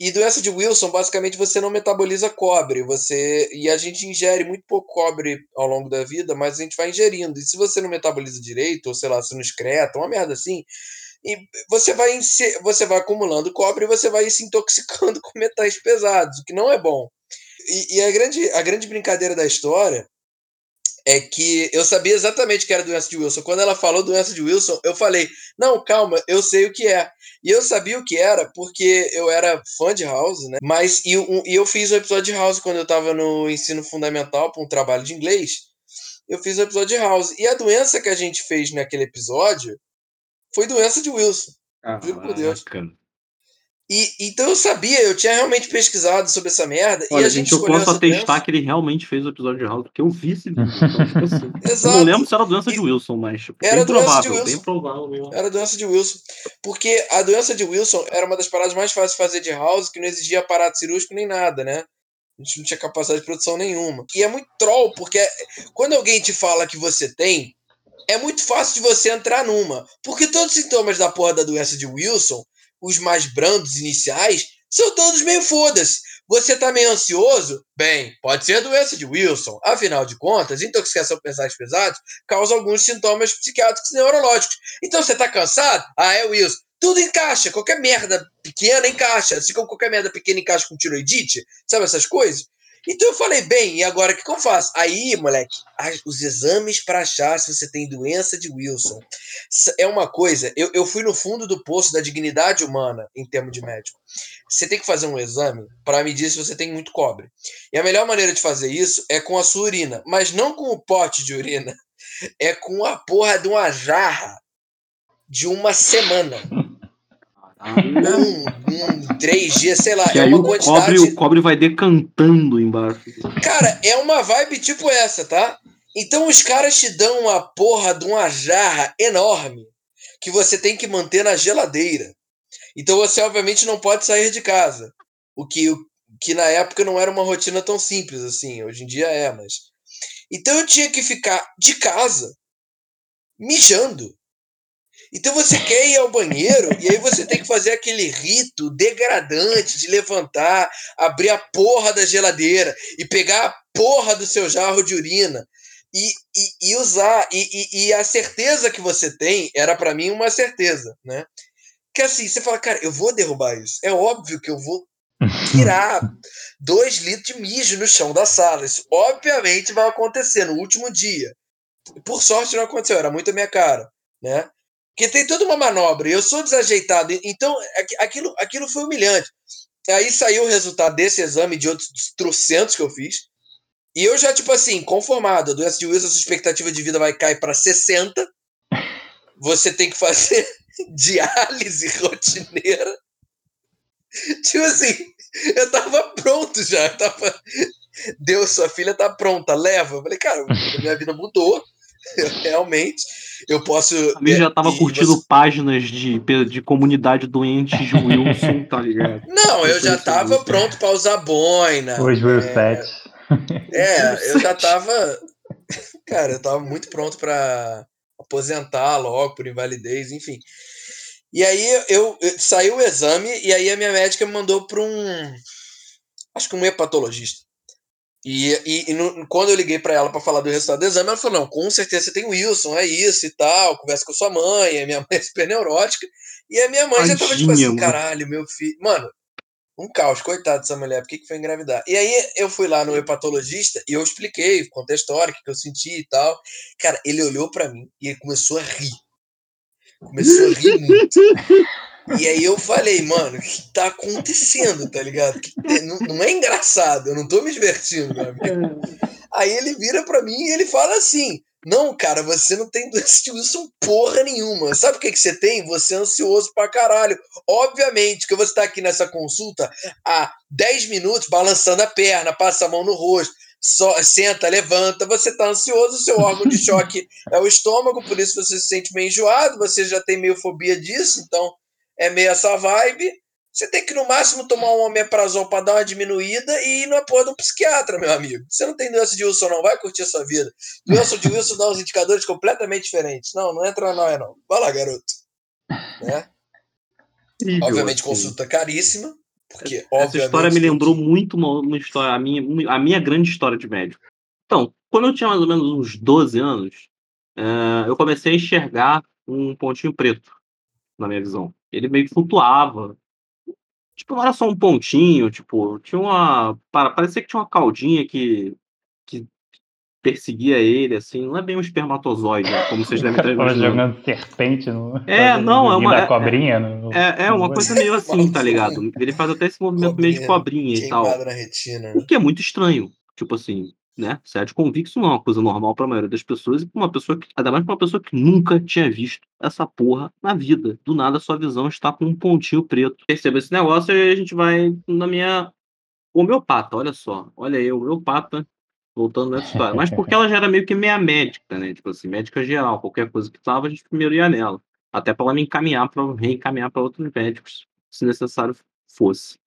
E doença de Wilson, basicamente, você não metaboliza cobre. Você E a gente ingere muito pouco cobre ao longo da vida, mas a gente vai ingerindo. E se você não metaboliza direito, ou sei lá, se não excreta, uma merda assim, e você vai, você vai acumulando cobre e você vai se intoxicando com metais pesados, o que não é bom. E, e a, grande, a grande brincadeira da história é que eu sabia exatamente que era doença de Wilson. Quando ela falou doença de Wilson, eu falei: não, calma, eu sei o que é. E eu sabia o que era porque eu era fã de House, né? Mas e, eu fiz um episódio de House quando eu estava no ensino fundamental para um trabalho de inglês. Eu fiz um episódio de House. E a doença que a gente fez naquele episódio foi doença de Wilson. Juro por Deus. E, então eu sabia, eu tinha realmente pesquisado sobre essa merda. e Olha, a gente, gente, eu posso atestar doença. que ele realmente fez o episódio de House, porque eu vi esse vídeo. Então, tipo assim, eu Exato. não lembro se era doença de E- Wilson, mas tipo, Era bem doença de provável, bem Wilson. provável mesmo. Era a doença de Wilson. Porque a doença de Wilson era uma das paradas mais fáceis de fazer de house, que não exigia aparato cirúrgico nem nada, né? A gente não tinha capacidade de produção nenhuma. E é muito troll, porque quando alguém te fala que você tem, é muito fácil de você entrar numa. Porque todos os sintomas da porra da doença de Wilson, os mais brandos iniciais, são todos meio foda-se. Você tá meio ansioso? Bem, pode ser a doença de Wilson. Afinal de contas, intoxicação por metais pesados causa alguns sintomas psiquiátricos e neurológicos. Então você tá cansado? Ah, é Wilson. Tudo encaixa. Qualquer merda pequena encaixa. Assim como qualquer merda pequena encaixa com tiroidite. Sabe essas coisas? Então eu falei, bem, e agora o que, que eu faço? Aí, moleque, os exames para achar se você tem doença de Wilson. É uma coisa, eu, eu fui no fundo do poço da dignidade humana em termos de médico. Você tem que fazer um exame para medir se você tem muito cobre. E a melhor maneira de fazer isso é com a sua urina, mas não com o pote de urina. É com a porra de uma jarra de uma semana. Um, um três dias, sei lá. Que é aí uma o cobre, quantidade. o cobre vai decantando embaixo. Cara, é uma vibe tipo essa, tá? Então os caras te dão uma porra de uma jarra enorme que você tem que manter na geladeira. Então você obviamente não pode sair de casa. O que, o que na época não era uma rotina tão simples assim. Hoje em dia é, mas. Então eu tinha que ficar de casa mijando. Então você quer ir ao banheiro e aí você tem que fazer aquele rito degradante de levantar, abrir a porra da geladeira e pegar a porra do seu jarro de urina e, e, e usar. E, e, e a certeza que você tem era para mim uma certeza, né? Que assim, você fala, cara, eu vou derrubar isso. É óbvio que eu vou tirar dois litros de mijo no chão da sala. Isso obviamente vai acontecer no último dia. Por sorte não aconteceu, era muito a minha cara, né? Porque tem toda uma manobra eu sou desajeitado. Então, aqu- aquilo, aquilo foi humilhante. Aí saiu o resultado desse exame de outros trocentos que eu fiz. E eu já, tipo assim, conformado. A doença de Wilson, a sua expectativa de vida vai cair para 60. você tem que fazer diálise rotineira. Tipo assim, eu tava pronto já. Tava... Deus, sua filha tá pronta, leva. Eu falei, cara, minha vida mudou. realmente. Eu posso. A mim já tava curtindo você... páginas de, de comunidade doente de Wilson, tá ligado? Não, eu já tava pronto pra usar boina. Hoje Will é... É, eu já tava. Cara, eu tava muito pronto pra aposentar logo por invalidez, enfim. E aí eu, eu saiu o exame e aí a minha médica me mandou para um acho que um hepatologista. E, e, e no, quando eu liguei para ela para falar do resultado do exame, ela falou: Não, com certeza você tem Wilson, é isso e tal. Conversa com sua mãe. A minha mãe é super neurótica. E a minha mãe Tadinha, já tava tipo assim: mano. Caralho, meu filho. Mano, um caos, coitado dessa mulher, por que, que foi engravidar? E aí eu fui lá no hepatologista e eu expliquei, contei a história, o que eu senti e tal. Cara, ele olhou para mim e ele começou a rir. Começou a rir muito. E aí eu falei, mano, o que tá acontecendo, tá ligado? Não, não, é engraçado, eu não tô me divertindo, meu amigo. Aí ele vira pra mim e ele fala assim: Não, cara, você não tem doença de Wilson porra nenhuma. Sabe o que, que você tem? Você é ansioso pra caralho. Obviamente que você tá aqui nessa consulta há 10 minutos balançando a perna, passa a mão no rosto só, senta, levanta, você está ansioso, seu órgão de choque é o estômago, por isso você se sente meio enjoado, você já tem meio fobia disso, então é meio essa vibe. Você tem que, no máximo, tomar um omeprazol para dar uma diminuída e ir na porra de um psiquiatra, meu amigo. Você não tem doença de Wilson, não. Vai curtir a sua vida. Doença de Wilson dá uns indicadores completamente diferentes. Não, não entra na não. Vai lá, garoto. Né? Incrível, Obviamente, assim. consulta caríssima. Porque, Essa história me lembrou muito uma, uma, história, a minha, a minha grande história de médico. Então, quando eu tinha mais ou menos uns 12 anos, uh, eu comecei a enxergar um pontinho preto na minha visão. Ele meio que flutuava. Tipo, não era só um pontinho, tipo, tinha uma. Parecia que tinha uma caldinha que, que perseguia ele, assim, não é bem um espermatozoide, né, como vocês devem ter visto. jogando serpente no. É, não, é uma. Da cobrinha no, é, é uma coisa meio assim, tá ligado? Ele faz até esse movimento cobrinha, meio de cobrinha e tal. Na retina, O que é muito estranho. Tipo assim, né? Sede convicto não é uma coisa normal para a maioria das pessoas e uma pessoa que, ainda mais para uma pessoa que nunca tinha visto essa porra na vida. Do nada sua visão está com um pontinho preto. Perceba esse negócio e a gente vai na minha homeopata, olha só. Olha aí, homeopata voltando nessa história. Mas porque ela já era meio que meia médica, né? Tipo assim, médica geral, qualquer coisa que tava, a gente primeiro ia nela. Até para ela me encaminhar para reencaminhar para outros médicos, se necessário fosse.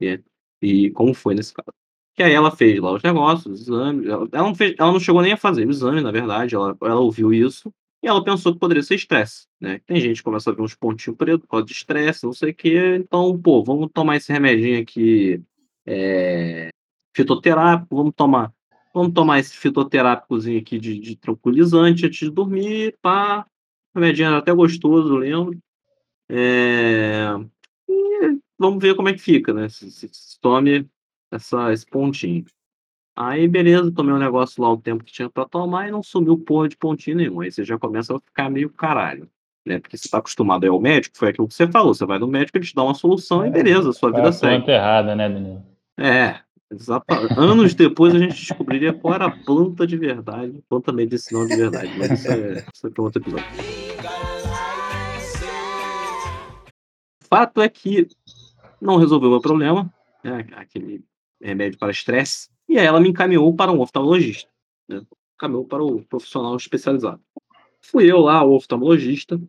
E, e como foi nesse caso. Que aí ela fez lá os negócios, os exames. Ela, ela, não fez, ela não chegou nem a fazer o exame, na verdade. Ela, ela ouviu isso e ela pensou que poderia ser estresse, né? Tem gente que começa a ver uns pontinhos pretos por causa de estresse, não sei o quê. Então, pô, vamos tomar esse remedinho aqui é, fitoterápico, vamos tomar, vamos tomar esse fitoterápicozinho aqui de, de tranquilizante antes de dormir, pá. O remedinho era até gostoso, lembro. É, e vamos ver como é que fica, né? Se, se, se tome essa, esse pontinho. Aí, beleza, tomei um negócio lá o tempo que tinha pra tomar e não sumiu porra de pontinho nenhum. Aí você já começa a ficar meio caralho. Né? Porque você tá acostumado aí ao médico, foi aquilo que você falou. Você vai no médico, ele te dá uma solução é, e beleza, sua vida segue. errada, né, Danilo? É, exatamente. Anos depois a gente descobriria qual era a planta de verdade, planta medicinal de verdade. Mas isso é, isso é outro episódio. O fato é que não resolveu o meu problema, né? aquele remédio para estresse, e aí ela me encaminhou para um oftalmologista, né? encaminhou para o profissional especializado. Fui eu lá, o oftalmologista,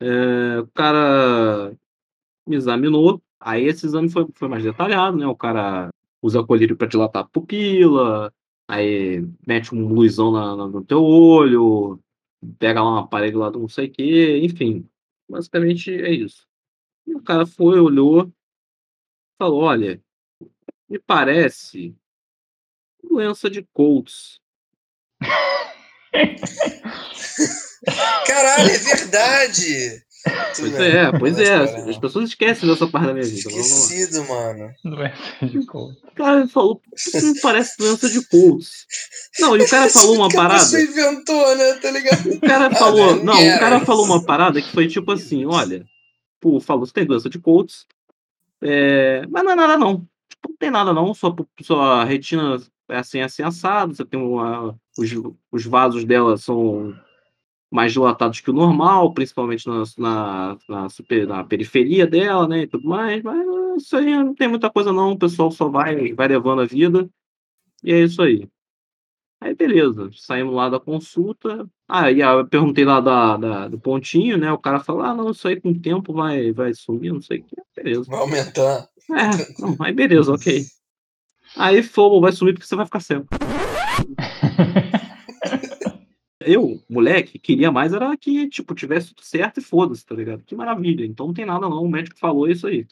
é, o cara me examinou, aí esse exame foi, foi mais detalhado, né? O cara usa colírio para dilatar a pupila, aí mete um luzão na, na, no teu olho, pega lá um aparelho lá do não sei o que, enfim, basicamente é isso. E o cara foi, olhou, falou, olha, me parece doença de Colts. Caralho, é verdade! Pois é, pois é. As pessoas esquecem dessa parte da minha vida. Esquecido, mano. Doença de Colts. O cara falou, isso me parece doença de Colts. Não, e o cara falou uma parada. Você inventou, né? Tá ligado? O cara ah, falou, não, o cara falou uma parada que foi tipo assim: olha, pô, falou, você tem doença de Colts, é... mas não é nada não não tem nada não, sua, sua retina é assim, assim, assado, você tem uma, os, os vasos dela são mais dilatados que o normal, principalmente na, na, na, super, na periferia dela, né, e tudo mais, mas isso aí não tem muita coisa não, o pessoal só vai, vai levando a vida, e é isso aí. Aí beleza, saímos lá da consulta, aí eu perguntei lá da, da, do pontinho, né, o cara falou, ah, não, isso aí com o tempo vai, vai sumir, não sei o que, beleza. Vai aumentar. É, não, aí beleza, ok. Aí fomos, vai sumir porque você vai ficar cego. Eu, moleque, queria mais era que, tipo, tivesse tudo certo e foda-se, tá ligado? Que maravilha. Então não tem nada não, o médico falou isso aí.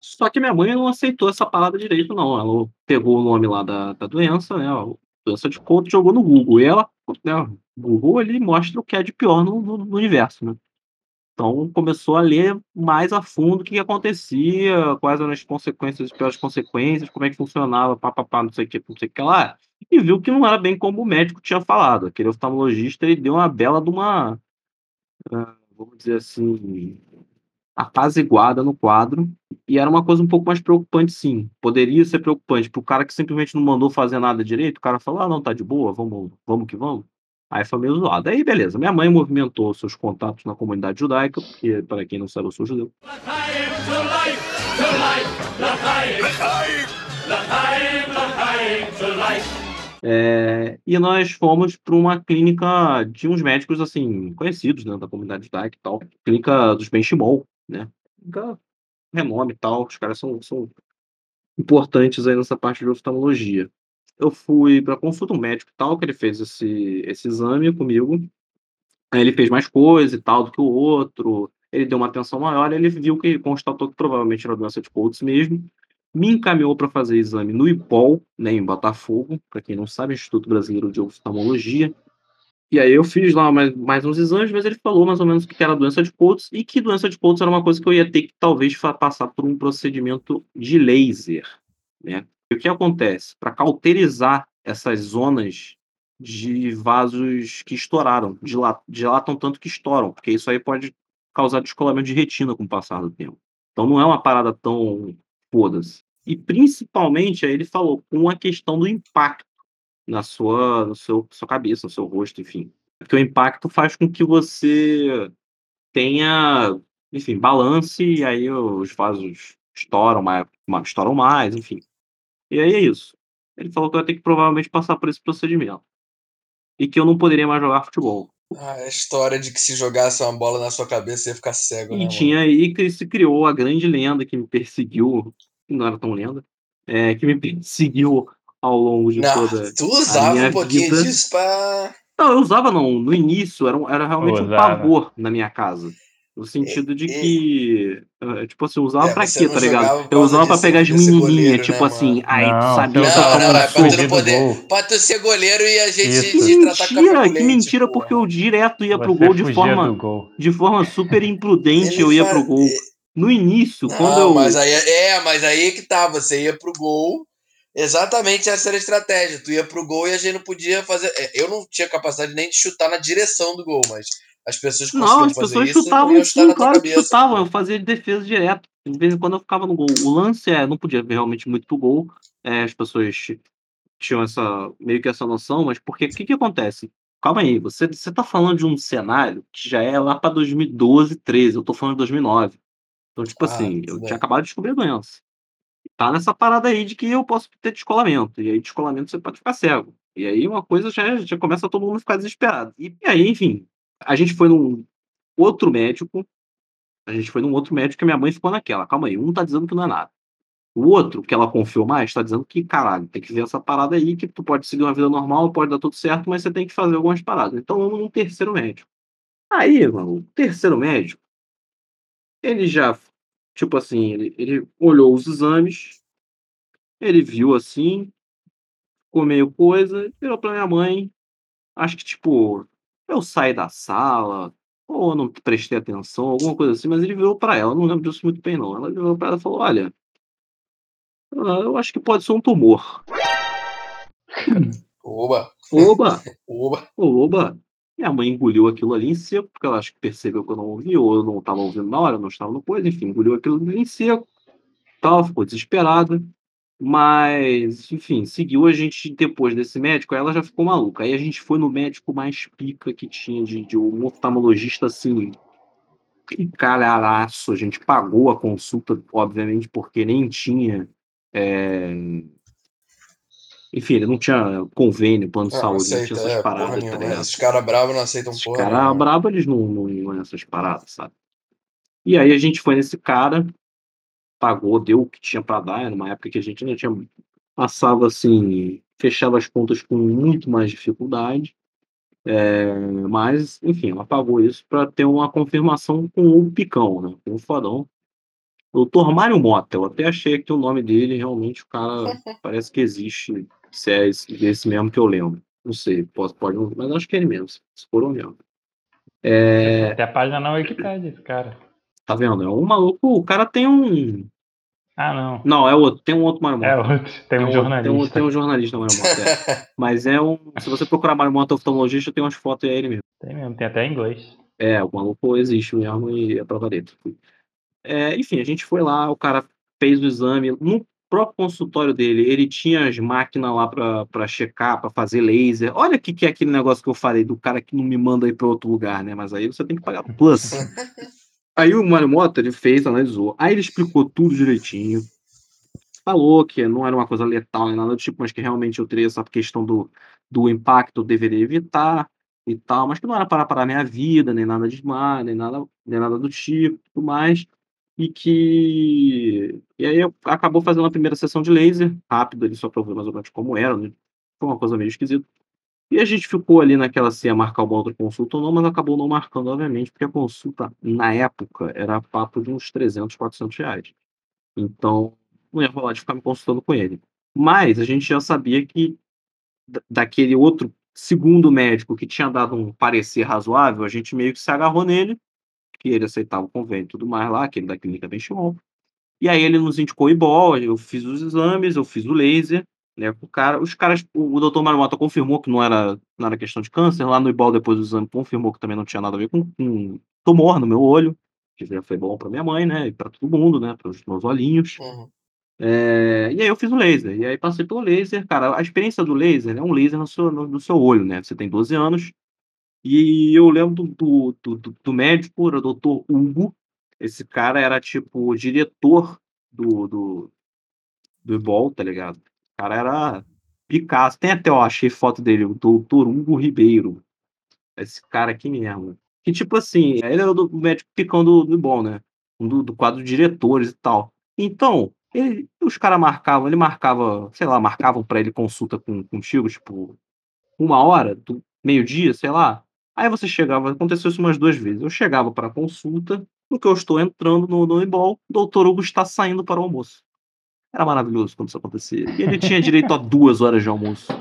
Só que minha mãe não aceitou essa parada direito, não. Ela pegou o nome lá da, da doença, né? Doença de Couto, jogou no Google. E ela, né, Google, ele mostra o que é de pior no, no, no universo, né? Então começou a ler mais a fundo o que acontecia, quais eram as consequências, as piores consequências, como é que funcionava, papapá, não sei o que, não sei o que lá e viu que não era bem como o médico tinha falado. Aquele oftalmologista ele deu uma bela de uma, uh, vamos dizer assim, apaziguada no quadro. E era uma coisa um pouco mais preocupante, sim. Poderia ser preocupante para o cara que simplesmente não mandou fazer nada direito. O cara falou: ah, não, tá de boa, vamos, vamos que vamos. Aí foi meio zoado. Aí, beleza. Minha mãe movimentou seus contatos na comunidade judaica, porque, para quem não sabe, eu sou judeu. É, e nós fomos para uma clínica de uns médicos assim conhecidos né, da comunidade judaica e tal, clínica dos Benchimol, né? Renome e tal, os caras são, são importantes aí nessa parte de oftalmologia. Eu fui para consulta um médico e tal, que ele fez esse, esse exame comigo. Aí ele fez mais coisa e tal do que o outro. Ele deu uma atenção maior, ele viu que constatou que provavelmente era doença de Coates mesmo me encaminhou para fazer exame no IPOL, né, em Botafogo, para quem não sabe, Instituto Brasileiro de Oftalmologia. E aí eu fiz lá mais, mais uns exames, mas ele falou mais ou menos que era doença de Coates e que doença de Coates era uma coisa que eu ia ter que talvez passar por um procedimento de laser, né? E o que acontece? Para cauterizar essas zonas de vasos que estouraram, dilatam tanto que estouram, porque isso aí pode causar descolamento de retina com o passar do tempo. Então não é uma parada tão foda-se. E principalmente, aí ele falou, com a questão do impacto na sua, no seu, sua cabeça, no seu rosto, enfim. Porque o impacto faz com que você tenha, enfim, balance, e aí os vasos estouram mais, estouram mais, enfim. E aí é isso. Ele falou que eu ia ter que provavelmente passar por esse procedimento. E que eu não poderia mais jogar futebol. Ah, a história de que se jogasse uma bola na sua cabeça ia ficar cego, E né, tinha mano? aí que se criou a grande lenda que me perseguiu, que não era tão lenda, é, que me perseguiu ao longo de Não, toda tu a usava minha um pouquinho vida. disso pra. Não, eu usava não. No início era, um- era realmente um pavor na minha casa. No sentido de que, eh, tipo assim, eu usava É, pra quê, tá ligado? Eu usava pra pegar as menininhas, goleiro, tipo né, assim, aí tu sabia que eu Não, tava não, é pra tu não poder. gol. Pra tu ser goleiro e a gente te tratar mentira, que mentira, porra. porque eu direto ia pro gol de forma, gol. de forma super imprudente, Ele eu ia pro gol. No início, quando Não, eu. mas aí é, mas aí é que tá, você ia pro gol. Exatamente essa era a estratégia. Tu ia pro gol e a gente não podia fazer. é, Eu não tinha capacidade nem de chutar na direção do gol, mas as pessoas que Não, conseguiam as fazer pessoas isso não chutavam sim, claro que cabeça. chutavam. Eu fazia defesa direto. De vez em quando eu ficava no gol. O lance é, não podia ver realmente muito pro gol. É, as pessoas tinham essa meio que essa noção, mas porque o que, que acontece? Calma aí, você, você tá falando de um cenário que já é lá pra 2012, 13. Eu tô falando de 2009. Então, tipo Ah, assim, eu tudo tinha bem. acabado de descobrir a doença. Tá nessa parada aí de que eu posso ter descolamento. E aí, descolamento, você pode ficar cego. E aí, uma coisa já, já começa todo mundo ficar desesperado. E, e aí, enfim, a gente foi num outro médico. A gente foi num outro médico que minha mãe ficou naquela. Calma aí, um tá dizendo que não é nada. O outro, que ela confiou mais, tá dizendo que, caralho, tem que ver essa parada aí, que tu pode seguir uma vida normal, pode dar tudo certo, mas você tem que fazer algumas paradas. Então vamos num terceiro médico. Aí, mano, o terceiro médico, ele já, tipo assim, ele, ele olhou os exames, ele viu assim, ficou meio coisa, virou pra minha mãe. Acho que, tipo, eu saí da sala, ou não prestei atenção, alguma coisa assim, mas ele virou pra ela, não lembro disso muito bem, não. Ela virou pra ela e falou: Olha, ah, eu acho que pode ser um tumor. Oba, Oba, oba. oba. Minha mãe engoliu aquilo ali em seco, porque ela acho que percebeu que eu não ouvi, ou eu não estava ouvindo na hora, não estava no coisa, enfim, engoliu aquilo ali em seco, tal, ficou desesperada. Mas, enfim, seguiu a gente depois desse médico, aí ela já ficou maluca. Aí a gente foi no médico mais pica que tinha, de, de um oftalmologista assim, calharaço. A gente pagou a consulta, obviamente, porque nem tinha. é, Enfim, ele não tinha convênio, plano de não saúde, não aceita, tinha essas é, paradas, tá nenhuma. Esses caras bravos não aceitam Os porra caras nenhuma. bravos, eles não, não iam nessas paradas, sabe? E aí a gente foi nesse cara, pagou, deu o que tinha pra dar, era uma época que a gente ainda tinha. Passava assim, fechava as contas com muito mais dificuldade. É, mas, enfim, ela pagou isso para ter uma confirmação com o Picão, né? Com o fodão. Doutor Mário Mota, eu até achei que o nome dele, realmente, o cara parece que existe, se é esse, mesmo que eu lembro. Não sei, pode, pode não, mas acho que é ele mesmo, se for mesmo. É, Até a página na Wikipedia, esse cara. tá vendo? É um maluco, o cara tem um. Ah, não. Não, é outro, tem um outro Mário Mota. É outro. Tem um outro- jornalista. Tem um, tem um jornalista Mário Mota, é. Mas é um. Se você procurar Mário Mota oftalmologista, tem umas fotos e é ele mesmo. Tem mesmo, tem até em inglês. É, o maluco existe mesmo e é prova dele. É, enfim, a gente foi lá, o cara fez o exame. No próprio consultório dele, ele tinha as máquinas lá pra checar, pra fazer laser. Olha o que, que é aquele negócio que eu falei do cara que não me manda ir pra outro lugar, né? Mas aí você tem que pagar o plus. Aí o Mário Mota, ele fez, analisou. Aí ele explicou tudo direitinho. Falou que não era uma coisa letal nem nada do tipo, mas que realmente eu teria essa questão do, do impacto, eu deveria evitar e tal, mas que não era para parar minha vida, nem nada demais, nem nada, nem nada do tipo, tudo mais. E que. E aí eu acabou fazendo a primeira sessão de laser, rápido ali, só ver mais ou menos como era. né? Foi uma coisa meio esquisita. E a gente ficou ali naquela se ia marcar uma outra consulta ou não, mas acabou não marcando, obviamente, porque a consulta, na época, era papo de uns 300, 400 reais. Então, não ia rolar de ficar me consultando com ele. Mas a gente já sabia que da- daquele outro segundo médico que tinha dado um parecer razoável, a gente meio que se agarrou nele, que ele aceitava o convênio e tudo mais lá, aquele da clínica Benchimol. E aí ele nos indicou o IBOL, eu fiz os exames, eu fiz o laser, né, com o cara. Os caras, o, o doutor Marmota confirmou que não era, não era questão de câncer, lá no IBOL depois do exame confirmou que também não tinha nada a ver com, com tumor no meu olho, que já foi bom para minha mãe, né, e para todo mundo, né, para os meus olhinhos. Uhum. É, e aí eu fiz o laser. E aí passei pelo laser. Cara, a experiência do laser é um laser no seu, no, no seu olho, né? Você tem 12 anos. E eu lembro do, do, do, do médico, era o doutor Hugo. Esse cara era tipo diretor do, do, do IBOL, tá ligado? O cara era Picasso. Tem até, ó, achei foto dele, o doutor Hugo Ribeiro. Esse cara aqui mesmo. Que tipo assim, ele era o médico picão do, do IBOL, né? Do, do quadro de diretores e tal. Então, ele- os caras marcavam, ele marcava, sei lá, marcavam pra ele consulta com, contigo, tipo, uma hora, meio-dia, sei lá. Aí você chegava, aconteceu isso umas duas vezes. Eu chegava para a consulta, no que eu estou entrando no, no IBOL, o doutor Hugo está saindo para o almoço. Era maravilhoso quando isso acontecia. E ele tinha direito a duas horas de almoço.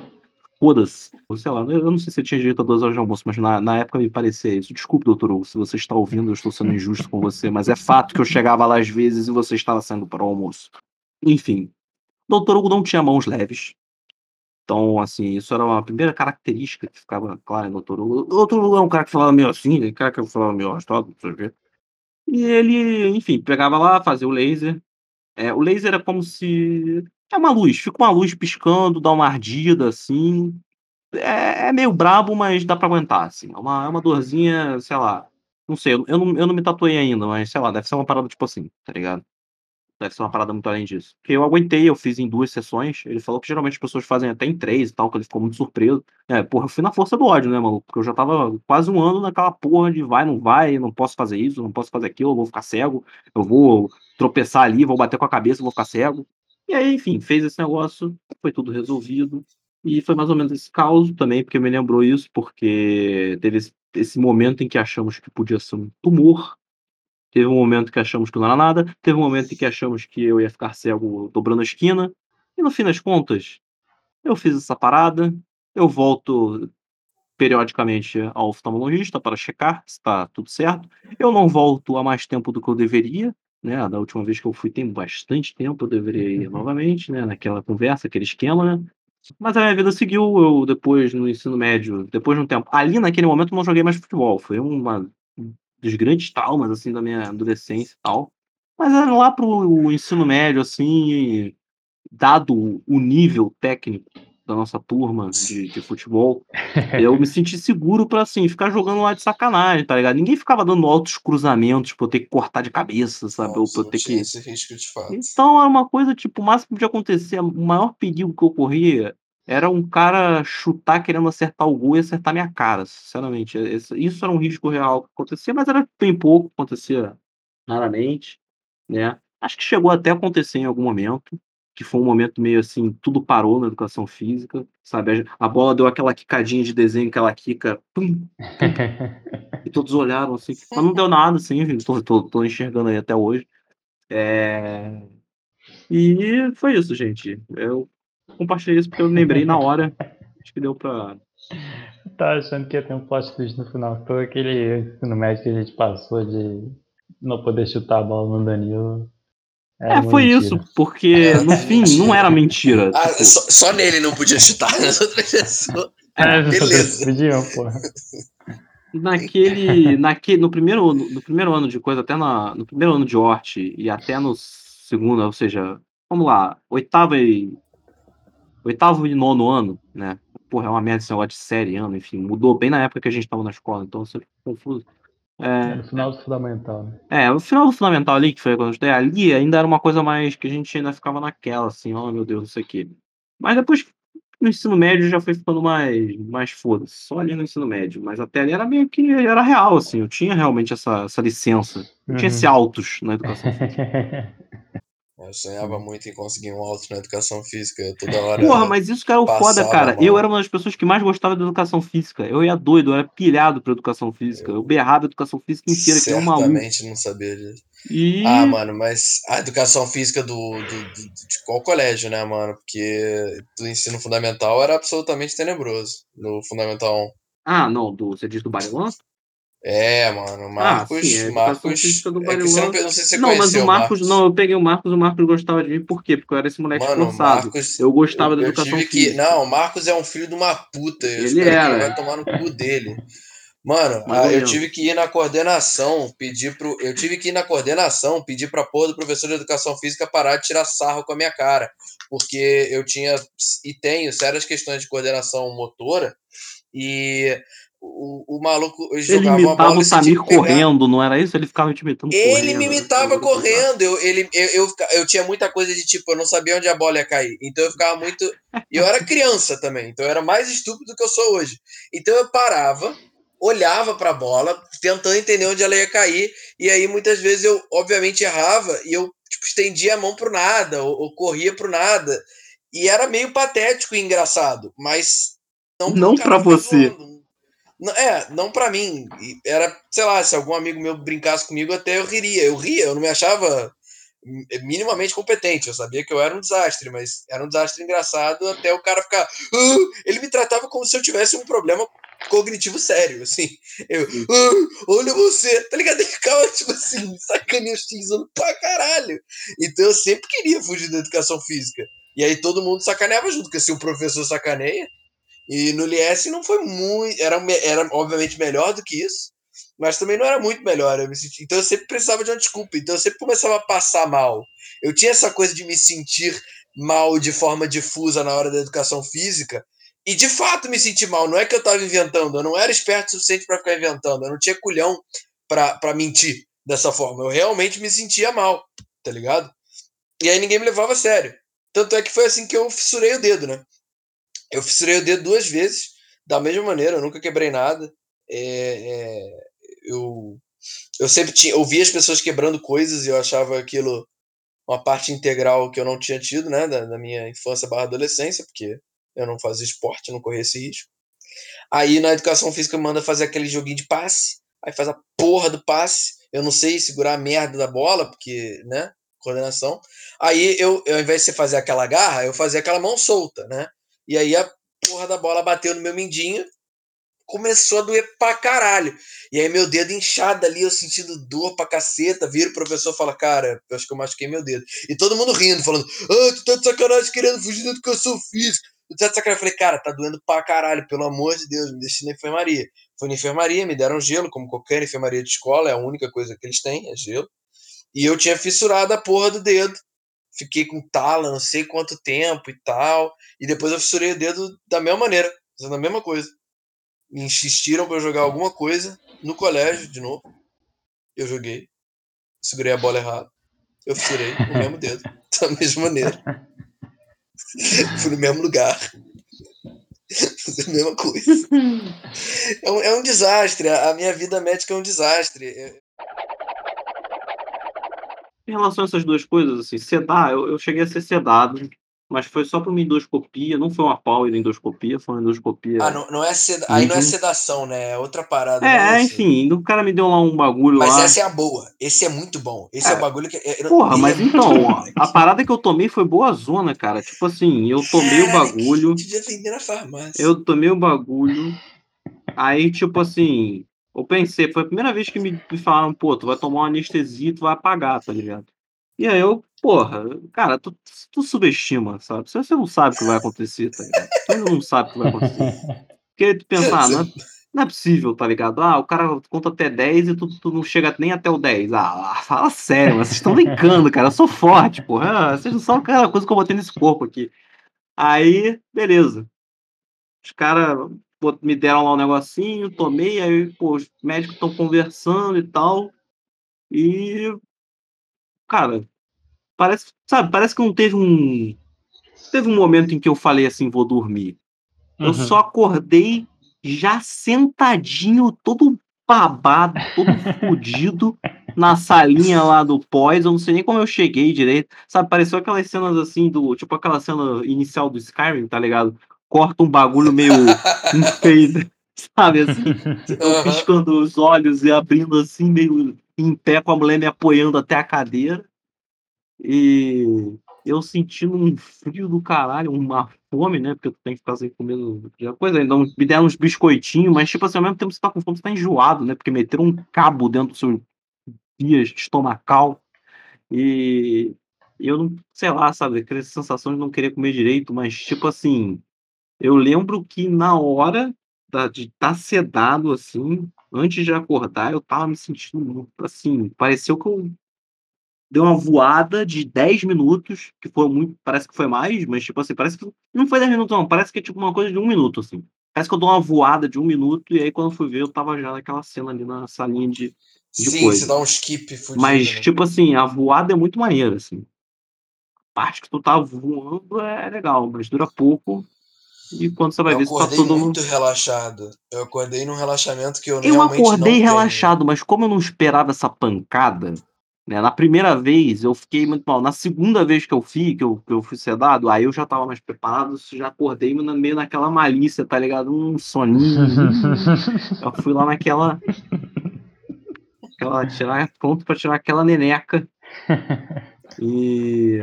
Foda-se. Ou Sei lá, eu não sei se ele tinha direito a duas horas de almoço, mas na, na época me parecia isso. Desculpe, doutor Hugo, se você está ouvindo, eu estou sendo injusto com você, mas é fato que eu chegava lá às vezes e você estava saindo para o almoço. Enfim, doutor Hugo não tinha mãos leves. Então, assim, isso era uma primeira característica que ficava clara no doutor Hugo. O doutor Hugo é um cara que falava meio assim, um cara que falava meio arrastado, não sei. E ele, enfim, pegava lá, fazia o laser. É, o laser é como se. É uma luz, fica uma luz piscando, dá uma ardida, assim. É, é meio brabo, mas dá pra aguentar, assim. É uma, é uma dorzinha, sei lá. Não sei, eu, eu não, eu não me tatuei ainda, mas sei lá, deve ser uma parada tipo assim, tá ligado? Deve ser uma parada muito além disso. Porque eu aguentei, eu fiz em duas sessões. Ele falou que geralmente as pessoas fazem até em três e tal, que ele ficou muito surpreso. É, porra, eu fui na força do ódio, né, maluco? Porque eu já tava quase um ano naquela porra de vai, não vai, não posso fazer isso, não posso fazer aquilo, eu vou ficar cego, eu vou tropeçar ali, vou bater com a cabeça, vou ficar cego. E aí, enfim, fez esse negócio, foi tudo resolvido. E foi mais ou menos esse caos também, porque me lembrou isso, porque teve esse, esse momento em que achamos que podia ser um tumor. Teve um momento que achamos que não era nada, teve um momento em que achamos que eu ia ficar cego dobrando a esquina, e no fim das contas, eu fiz essa parada, eu volto periodicamente ao oftalmologista para checar se está tudo certo. Eu não volto há mais tempo do que eu deveria, né? Da última vez que eu fui tem bastante tempo, eu deveria ir novamente, né? Naquela conversa, aquele esquema, né? Mas a minha vida seguiu, eu depois no ensino médio, depois de um tempo. Ali naquele momento eu não joguei mais futebol, foi uma dos grandes traumas assim da minha adolescência e tal. Mas era lá pro ensino médio assim, dado o nível técnico da nossa turma de, de futebol, eu me senti seguro pra, assim, ficar jogando lá de sacanagem, tá ligado? Ninguém ficava dando altos cruzamentos pra eu ter que cortar de cabeça, sabe? Ou Nossa, pra eu ter que. esse risco de fato. Então era uma coisa, tipo, o máximo de acontecer, o maior perigo que eu corria era um cara chutar querendo acertar o gol e acertar minha cara, sinceramente. Esse- Isso era um risco real que acontecia, mas era bem pouco, acontecia raramente, né? Acho que chegou até a acontecer em algum momento, que foi um momento meio assim, tudo parou na educação física, sabe? A bola deu aquela quicadinha de desenho, aquela quica, pum, e todos olharam assim, mas não deu nada, assim, gente, tô, tô, tô enxergando aí até hoje. É... E foi isso, gente. Eu compartilhei isso porque eu lembrei na hora. Acho que deu pra. Tá achando que ia ter um plot twist no final. Todo aquele ensino médio que a gente passou de não poder chutar a bola no Danilo. Era É, uma foi mentira. isso, porque no fim não era mentira. Ah, tipo, só, só nele não podia chutar, nas outras pessoas. É, beleza. Podiam, porra. naquele, naquele, no primeiro, no primeiro ano de coisa, até na, no primeiro ano de Hort e até no segundo, ou seja, vamos lá, oitavo e oitavo e nono ano, né? Porra, é uma merda esse negócio de série, ano, enfim, mudou bem na época que a gente tava na escola, então eu confuso. É no final do fundamental, né? É, o final do fundamental ali, que foi quando eu estudei ali, ainda era uma coisa mais que a gente ainda ficava naquela, assim, oh meu Deus, isso aqui. Mas depois no ensino médio já foi ficando mais, mais foda-se, só ali no ensino médio. Mas até ali era meio que era real, assim, eu tinha realmente essa, essa licença. Eu tinha Uhum. esse autos na educação. Eu sonhava muito em conseguir um alto na educação física. Eu toda hora. Porra, mas isso que era o foda, cara. Eu era uma das pessoas que mais gostava de educação física. Eu ia doido, eu era pilhado pra educação física. Eu berrava a educação física inteira, que nem um maluco. Certamente não sabia disso. E. Ah, mano, mas a educação física do, do, do- de qual colégio, né, mano? Porque do ensino fundamental era absolutamente tenebroso. No Fundamental 1. Ah, não, do, você diz do Barilã? É, mano, Marcos. ah, sim, educação Marcos. do é você não, não sei se você Não, mas o Marcos, não, eu peguei o Marcos, o Marcos gostava de mim, por quê? Porque eu era esse moleque Mano, esforçado. Marcos. Eu gostava da eu educação tive que. física. Não, o Marcos é um filho de uma puta. Eu Ele espero que era. ele vai tomar no cu dele. Mano, Mas eu eu tive que ir na coordenação, pedir pro. Eu tive que ir na coordenação, pedir pra porra do professor de educação física parar de tirar sarro com a minha cara. Porque eu tinha e tenho sérias questões de coordenação motora. E o, o maluco eu Ele jogava uma imitava bola o e você tinha Samir pegar. correndo, não era isso? Ele ficava te imitando correndo. Ele me imitava correndo. Eu, ele, eu, eu, eu tinha muita coisa de tipo, eu não sabia onde a bola ia cair. Então eu ficava muito. E eu era criança também, então eu era mais estúpido do que eu sou hoje. Então eu parava, olhava pra bola, tentando entender onde ela ia cair. E aí muitas vezes eu, obviamente, errava e eu tipo, estendia a mão pro nada, ou, ou corria pro nada. E era meio patético e engraçado, mas não, Não ficar você. zoando. Não, é, não pra mim. Era, sei lá, se algum amigo meu brincasse comigo, até eu riria. Eu ria, eu não me achava mi- minimamente competente. Eu sabia que eu era um desastre, mas era um desastre engraçado até o cara ficar. "Ah", ele me tratava como se eu tivesse um problema cognitivo sério, assim. Eu, "Ah, olha você, tá ligado? Ele ficava, tipo assim, sacaneando pra caralho. Então eu sempre queria fugir da educação física. E aí todo mundo sacaneava junto, porque se o professor sacaneia. E no Lies não foi muito. Era, era obviamente melhor do que isso, mas também não era muito melhor. Eu senti, então eu sempre precisava de uma desculpa. Então eu sempre começava a passar mal. Eu tinha essa coisa de me sentir mal de forma difusa na hora da educação física. E de fato me senti mal. Não é que eu estava inventando. Eu não era esperto o suficiente para ficar inventando. Eu não tinha culhão para mentir dessa forma. Eu realmente me sentia mal, tá ligado? E aí ninguém me levava a sério. Tanto é que foi assim que eu fissurei o dedo, né? Eu fissurei o dedo duas vezes, da mesma maneira, eu nunca quebrei nada. É, é, eu, eu sempre tinha, eu via as pessoas quebrando coisas e eu achava aquilo uma parte integral que eu não tinha tido, né, da, da minha infância barra adolescência, porque eu não fazia esporte, não corria esse risco. Aí na educação física manda fazer aquele joguinho de passe, aí faz a porra do passe, eu não sei segurar a merda da bola, porque, né, coordenação. Aí eu, eu, ao invés de você fazer aquela garra, eu fazia aquela mão solta, né? E aí a porra da bola bateu no meu mindinho, começou a doer pra caralho. E aí meu dedo inchado ali, eu sentindo dor pra caceta, vira o professor e fala, cara, eu acho que eu machuquei meu dedo. E todo mundo rindo, falando, ah, tu tá de sacanagem querendo fugir da educação física. Tu tá de sacanagem. Eu falei, cara, tá doendo pra caralho, pelo amor de Deus, me deixa na enfermaria. Fui na enfermaria, me deram gelo, como qualquer enfermaria de escola, é a única coisa que eles têm, é gelo. E eu tinha fissurado a porra do dedo fiquei com tala, não sei quanto tempo e tal. E depois eu fissurei o dedo da mesma maneira, fazendo a mesma coisa. Me insistiram para eu jogar alguma coisa no colégio, de novo. Eu joguei. Segurei a bola errado. Eu fissurei o mesmo dedo, da mesma maneira. Fui no mesmo lugar. Fazer a mesma coisa. É um, é um desastre. A minha vida médica é um desastre. Em relação a essas duas coisas, assim, sedar, eu, eu cheguei a ser sedado, mas foi só para uma endoscopia, não foi uma power endoscopia, foi uma endoscopia. Ah, não, não é seda... aí não é sedação, né? É outra parada. É, é, assim. enfim, o cara me deu lá um bagulho Mas lá. essa é a boa. Esse é muito bom. Esse é, É. o bagulho que. é- Porra, ele mas é então, ó, a parada que eu tomei foi boa zona, cara. Tipo assim, eu tomei o bagulho, Devia vender na farmácia. eu tomei o bagulho, aí, tipo assim, eu pensei, foi a primeira vez que me, me falaram, pô, tu vai tomar uma anestesia tu vai apagar, tá ligado? E aí eu, porra, cara, tu, tu subestima, sabe? Você não sabe o que vai acontecer, tá ligado? Tu não sabe o que vai acontecer. Porque tu pensa, ah, não é, não é possível, tá ligado? Ah, o cara conta até 10 e tu, tu não chega nem até o 10. Ah, fala sério, vocês estão brincando, cara. Eu sou forte, porra. Ah, Vocês não sabem aquela coisa que eu botei nesse corpo aqui. Aí, beleza. Os caras me deram lá um negocinho, tomei, aí, pô, os médicos estão conversando e tal. E. Cara, parece, sabe, parece que não teve um. Teve um momento em que eu falei assim, vou dormir. Eu Uhum. só acordei já sentadinho, todo babado, todo fudido, na salinha lá do pós. Eu não sei nem como eu cheguei direito. Sabe, pareceu aquelas cenas assim do. Tipo aquela cena inicial do Skyrim, tá ligado? Corta um bagulho meio. um fade, sabe assim? Eu piscando os olhos e abrindo assim, meio em pé, com a mulher me apoiando até a cadeira. E eu sentindo um frio do caralho, uma fome, né? Porque tu tem que ficar sem comer já coisa. Ainda me deram uns biscoitinhos, mas tipo assim, ao mesmo tempo que você tá com fome, você tá enjoado, né? Porque meteram um cabo dentro do seu via estomacal. E eu não, sei lá, sabe, aquela sensação de não querer comer direito, mas tipo assim, eu lembro que na hora da- de estar sedado, assim, antes de acordar, eu tava me sentindo muito, assim, pareceu que eu dei uma voada de 10 minutos, que foi muito, parece que foi mais, mas tipo assim, parece que não foi 10 minutos não, parece que é tipo uma coisa de um minuto, assim. Parece que eu dou uma voada de um minuto, e aí quando eu fui ver, eu tava já naquela cena ali na salinha de, de Sim, coisa. você dá um skip fudido. Mas, né? tipo assim, a voada é muito maneira, assim. A parte que tu tá voando é legal, mas dura pouco. E quando você vai eu ver, você tá acordei todo. muito relaxado. Eu acordei num relaxamento que eu, Eu realmente acordei não tenho. relaxado, mas como eu não esperava essa pancada, né? Na primeira vez eu fiquei muito mal. Na segunda vez que eu fui, que eu, que eu fui sedado, aí eu já tava mais preparado, já acordei meio naquela malícia, tá ligado? Um soninho. Eu fui lá naquela. aquela tirar, pronto pra tirar aquela neneca. E.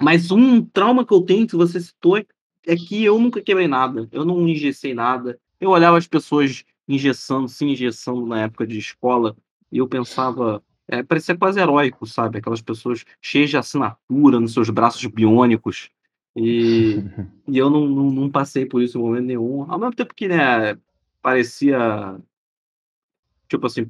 Mas um trauma que eu tenho, que você citou, é que eu nunca quebrei nada. Eu não engessei nada. Eu olhava as pessoas engessando, se engessando na época de escola, e eu pensava. É, parecia quase heróico, sabe? Aquelas pessoas cheias de assinatura nos seus braços biônicos. E, e eu não, não, não passei por isso em momento nenhum. Ao mesmo tempo que, né, parecia. Tipo assim,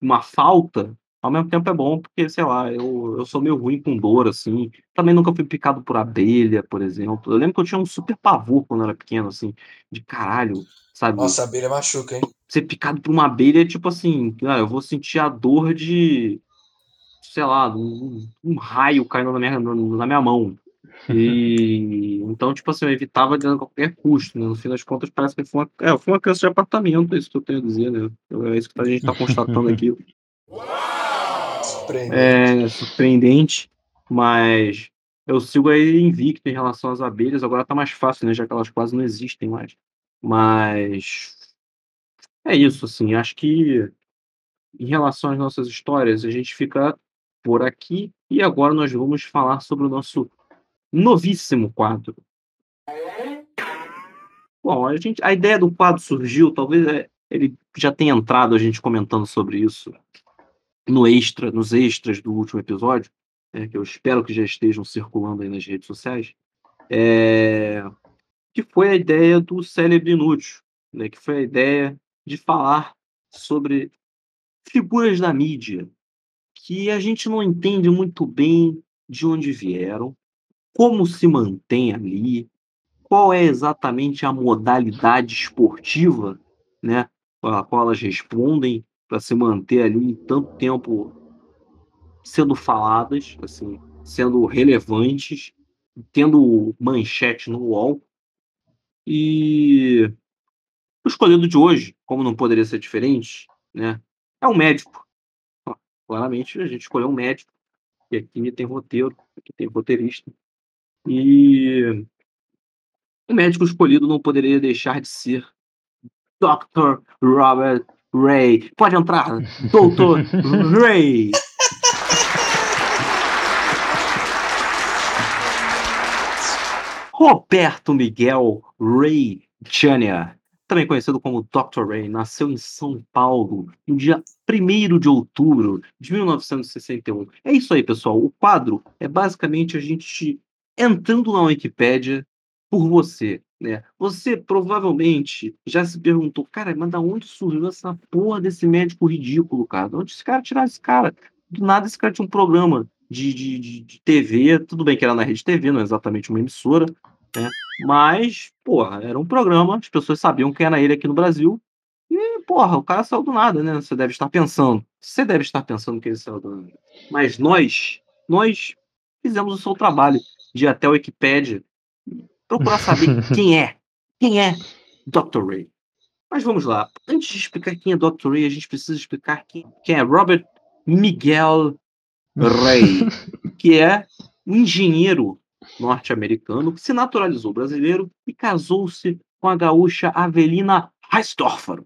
uma falta, ao mesmo tempo é bom, porque, sei lá, eu, eu sou meio ruim com dor, assim. Também nunca fui picado por abelha, por exemplo. Eu lembro que eu tinha um super pavor quando eu era pequeno, assim, de caralho, sabe? Nossa, a abelha machuca, hein? Ser picado por uma abelha é tipo assim, ah, eu vou sentir a dor de, sei lá, um, um raio caindo na minha, na, minha mão. E então, tipo assim, eu evitava de a qualquer custo, né? No fim das contas, parece que foi uma, é, foi uma criança de apartamento, é isso que eu tenho a dizer, né? É isso que a gente tá constatando aqui. Surpreendente. É surpreendente, mas eu sigo aí invicto em relação às abelhas. Agora tá mais fácil, né? Já que elas quase não existem mais. Mas é isso, assim. Acho que em relação às nossas histórias, a gente fica por aqui e agora nós vamos falar sobre o nosso novíssimo quadro. Bom, a, gente, a ideia do quadro surgiu, talvez é, ele já tenha entrado a gente comentando sobre isso no extra, nos extras do último episódio, né, que eu espero que já estejam circulando aí nas redes sociais, é, que foi a ideia do célebre inútil, né, que foi a ideia de falar sobre figuras da mídia que a gente não entende muito bem de onde vieram, como se mantém ali, qual é exatamente a modalidade esportiva, né, a qual elas respondem para se manter ali tanto tempo sendo faladas, assim, sendo relevantes, tendo manchete no UOL. E o escolhido de hoje, como não poderia ser diferente, né, é um médico. Claramente a gente escolheu um médico, e aqui tem roteiro, aqui tem roteirista. E o médico escolhido não poderia deixar de ser Dr. Robert Ray. Pode entrar, Dr. Ray. Roberto Miguel Ray Jr., também conhecido como Dr. Ray, nasceu em São Paulo no dia 1 de outubro de 1961. É isso aí, pessoal. O quadro é basicamente a gente entrando na Wikipédia por você, né? Você provavelmente já se perguntou, cara, mas da onde surgiu essa porra desse médico ridículo, cara? De onde esse cara tirar esse cara? Do nada esse cara tinha um programa de, de, de, de TV, tudo bem que era na rede TV, não é exatamente uma emissora, né? Mas, porra, era um programa, as pessoas sabiam quem era ele aqui no Brasil. E, porra, o cara saiu do nada, né? Você deve estar pensando. Você deve estar pensando que ele saiu do nada. Mas nós, nós fizemos o seu trabalho de ir até o Wikipedia procurar saber quem é. Quem é Dr. Ray. Mas vamos lá. Antes de explicar quem é Dr. Ray, a gente precisa explicar quem, quem é Robert Miguel Ray, que é um engenheiro norte-americano que se naturalizou brasileiro e casou-se com a gaúcha Avelina Heisdorfer.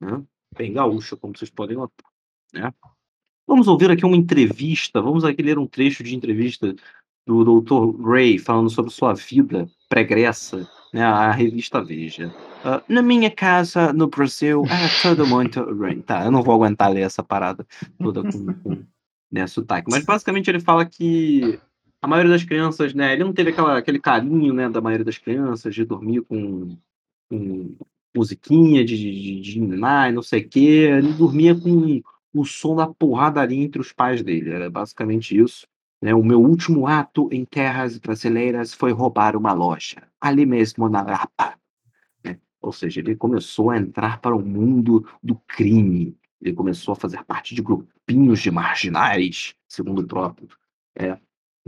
Né? Bem gaúcha, como vocês podem notar. Né? Vamos ouvir aqui uma entrevista, vamos aqui ler um trecho de entrevista do Dr. Ray falando sobre sua vida pregressa, né, a revista Veja. Uh, na minha casa, no Brasil, era todo muito rain. Tá, eu não vou aguentar ler essa parada toda com, com né, sotaque. Mas basicamente ele fala que a maioria das crianças, né, ele não teve aquela, aquele carinho, né, da maioria das crianças de dormir com, com musiquinha de, de, de não sei o quê. Ele dormia com o som da porradaria entre os pais dele. Era basicamente isso. Né? O meu último ato em terras brasileiras foi roubar uma loja, ali mesmo na Lapa. Né? Ou seja, ele começou a entrar para o mundo do crime. Ele começou a fazer parte de grupinhos de marginais, segundo o próprio. É,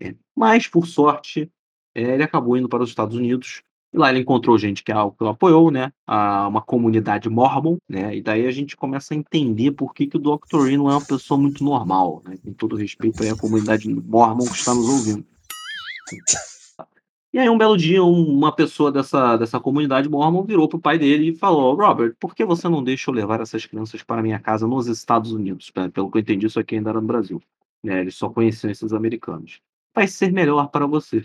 é. Mas, por sorte, é, ele acabou indo para os Estados Unidos e lá ele encontrou gente que, que o apoiou, né? A, uma comunidade mormon, né? E daí a gente começa a entender por que, que o Dr. Ray não é uma pessoa muito normal, né? Com todo respeito aí à comunidade mormon que está nos ouvindo. E aí, um belo dia, uma pessoa dessa, dessa comunidade mormon virou pro pai dele e falou: Robert, por que você não deixa eu levar essas crianças para minha casa nos Estados Unidos? Pelo que eu entendi, isso aqui ainda era no Brasil. Né? Eles só conheciam esses americanos. Vai ser melhor para você.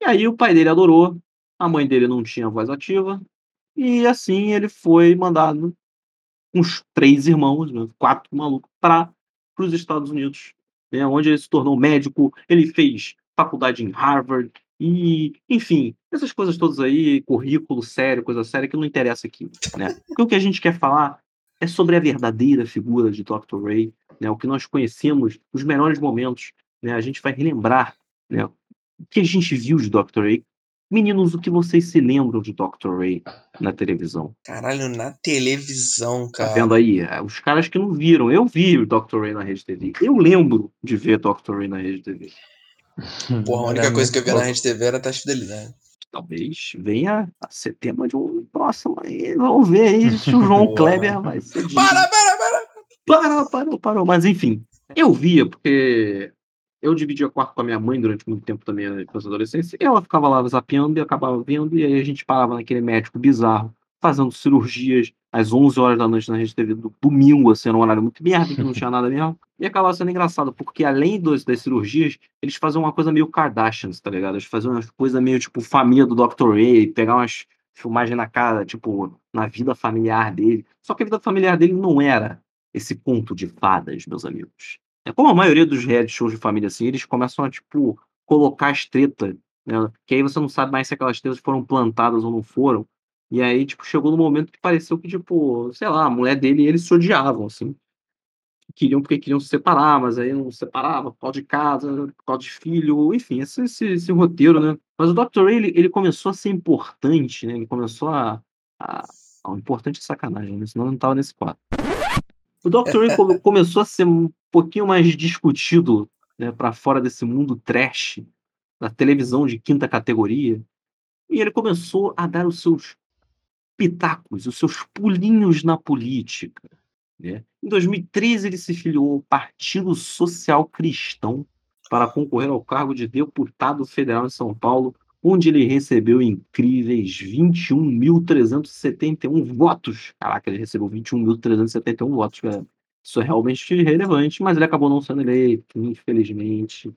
E aí, o pai dele adorou, a mãe dele não tinha voz ativa, e assim ele foi mandado com os três irmãos, né, quatro malucos, para os Estados Unidos, né, onde ele se tornou médico, ele fez faculdade em Harvard, e, enfim, essas coisas todas aí, currículo sério, coisa séria, que não interessa aqui. Né? Porque o que a gente quer falar é sobre a verdadeira figura de Dr. Ray, né, o que nós conhecemos, os melhores momentos. Né, a gente vai relembrar né, o que a gente viu de Dr. Ray, Meninos, o que vocês se lembram de Dr. Ray na televisão? Caralho, na televisão, cara. Tá vendo aí? É, os caras que não viram. Eu vi o Dr. Ray na Rede TV. Eu lembro de ver Dr. Ray na Rede TV. Porra, a única coisa que eu vi na Rede TV era Teste Fidelidade. Talvez venha a ser tema de um próximo aí. Vamos ver aí se o João Kleber vai ser. Para, para, para! Parou, parou, parou. Mas enfim, eu via porque eu dividia quarto com a minha mãe durante muito tempo também na adolescência, e ela ficava lá zapeando e acabava vendo, e aí a gente parava naquele médico bizarro, fazendo cirurgias às 11 horas da noite na Rede TV do domingo, assim, era um horário muito merda, que não tinha nada mesmo, e acabava sendo engraçado, porque além dos, das cirurgias, eles faziam uma coisa meio Kardashians, tá ligado? Eles faziam uma coisa meio, tipo, família do Dr. Ray, pegar umas filmagens na cara, tipo, na vida familiar dele. Só que a vida familiar dele não era esse conto de fadas, meus amigos. É como a maioria dos reality shows de família, assim, eles começam a, tipo, colocar as tretas, né? Que aí você não sabe mais se aquelas tretas foram plantadas ou não foram. E aí, tipo, chegou no momento que pareceu que, tipo, sei lá, a mulher dele e ele se odiavam, assim. queriam porque queriam se separar, mas aí não separava por causa de casa, por causa de filho, enfim, esse, esse, esse roteiro, né? Mas o Dr. Ray, ele, ele começou a ser importante, né? Ele começou a. a... Importante é sacanagem, né? senão não tava nesse quadro. O Dr. Come- começou a ser um pouquinho mais discutido né, para fora desse mundo trash da televisão de quinta categoria. E ele começou a dar os seus pitacos, os seus pulinhos na política. Né? Em 2013, ele se filiou ao Partido Social Cristão para concorrer ao cargo de deputado federal em São Paulo, onde ele recebeu incríveis 21.371 votos. Caraca, ele recebeu 21.371 votos, galera. Isso é realmente relevante, mas ele acabou não sendo eleito, infelizmente.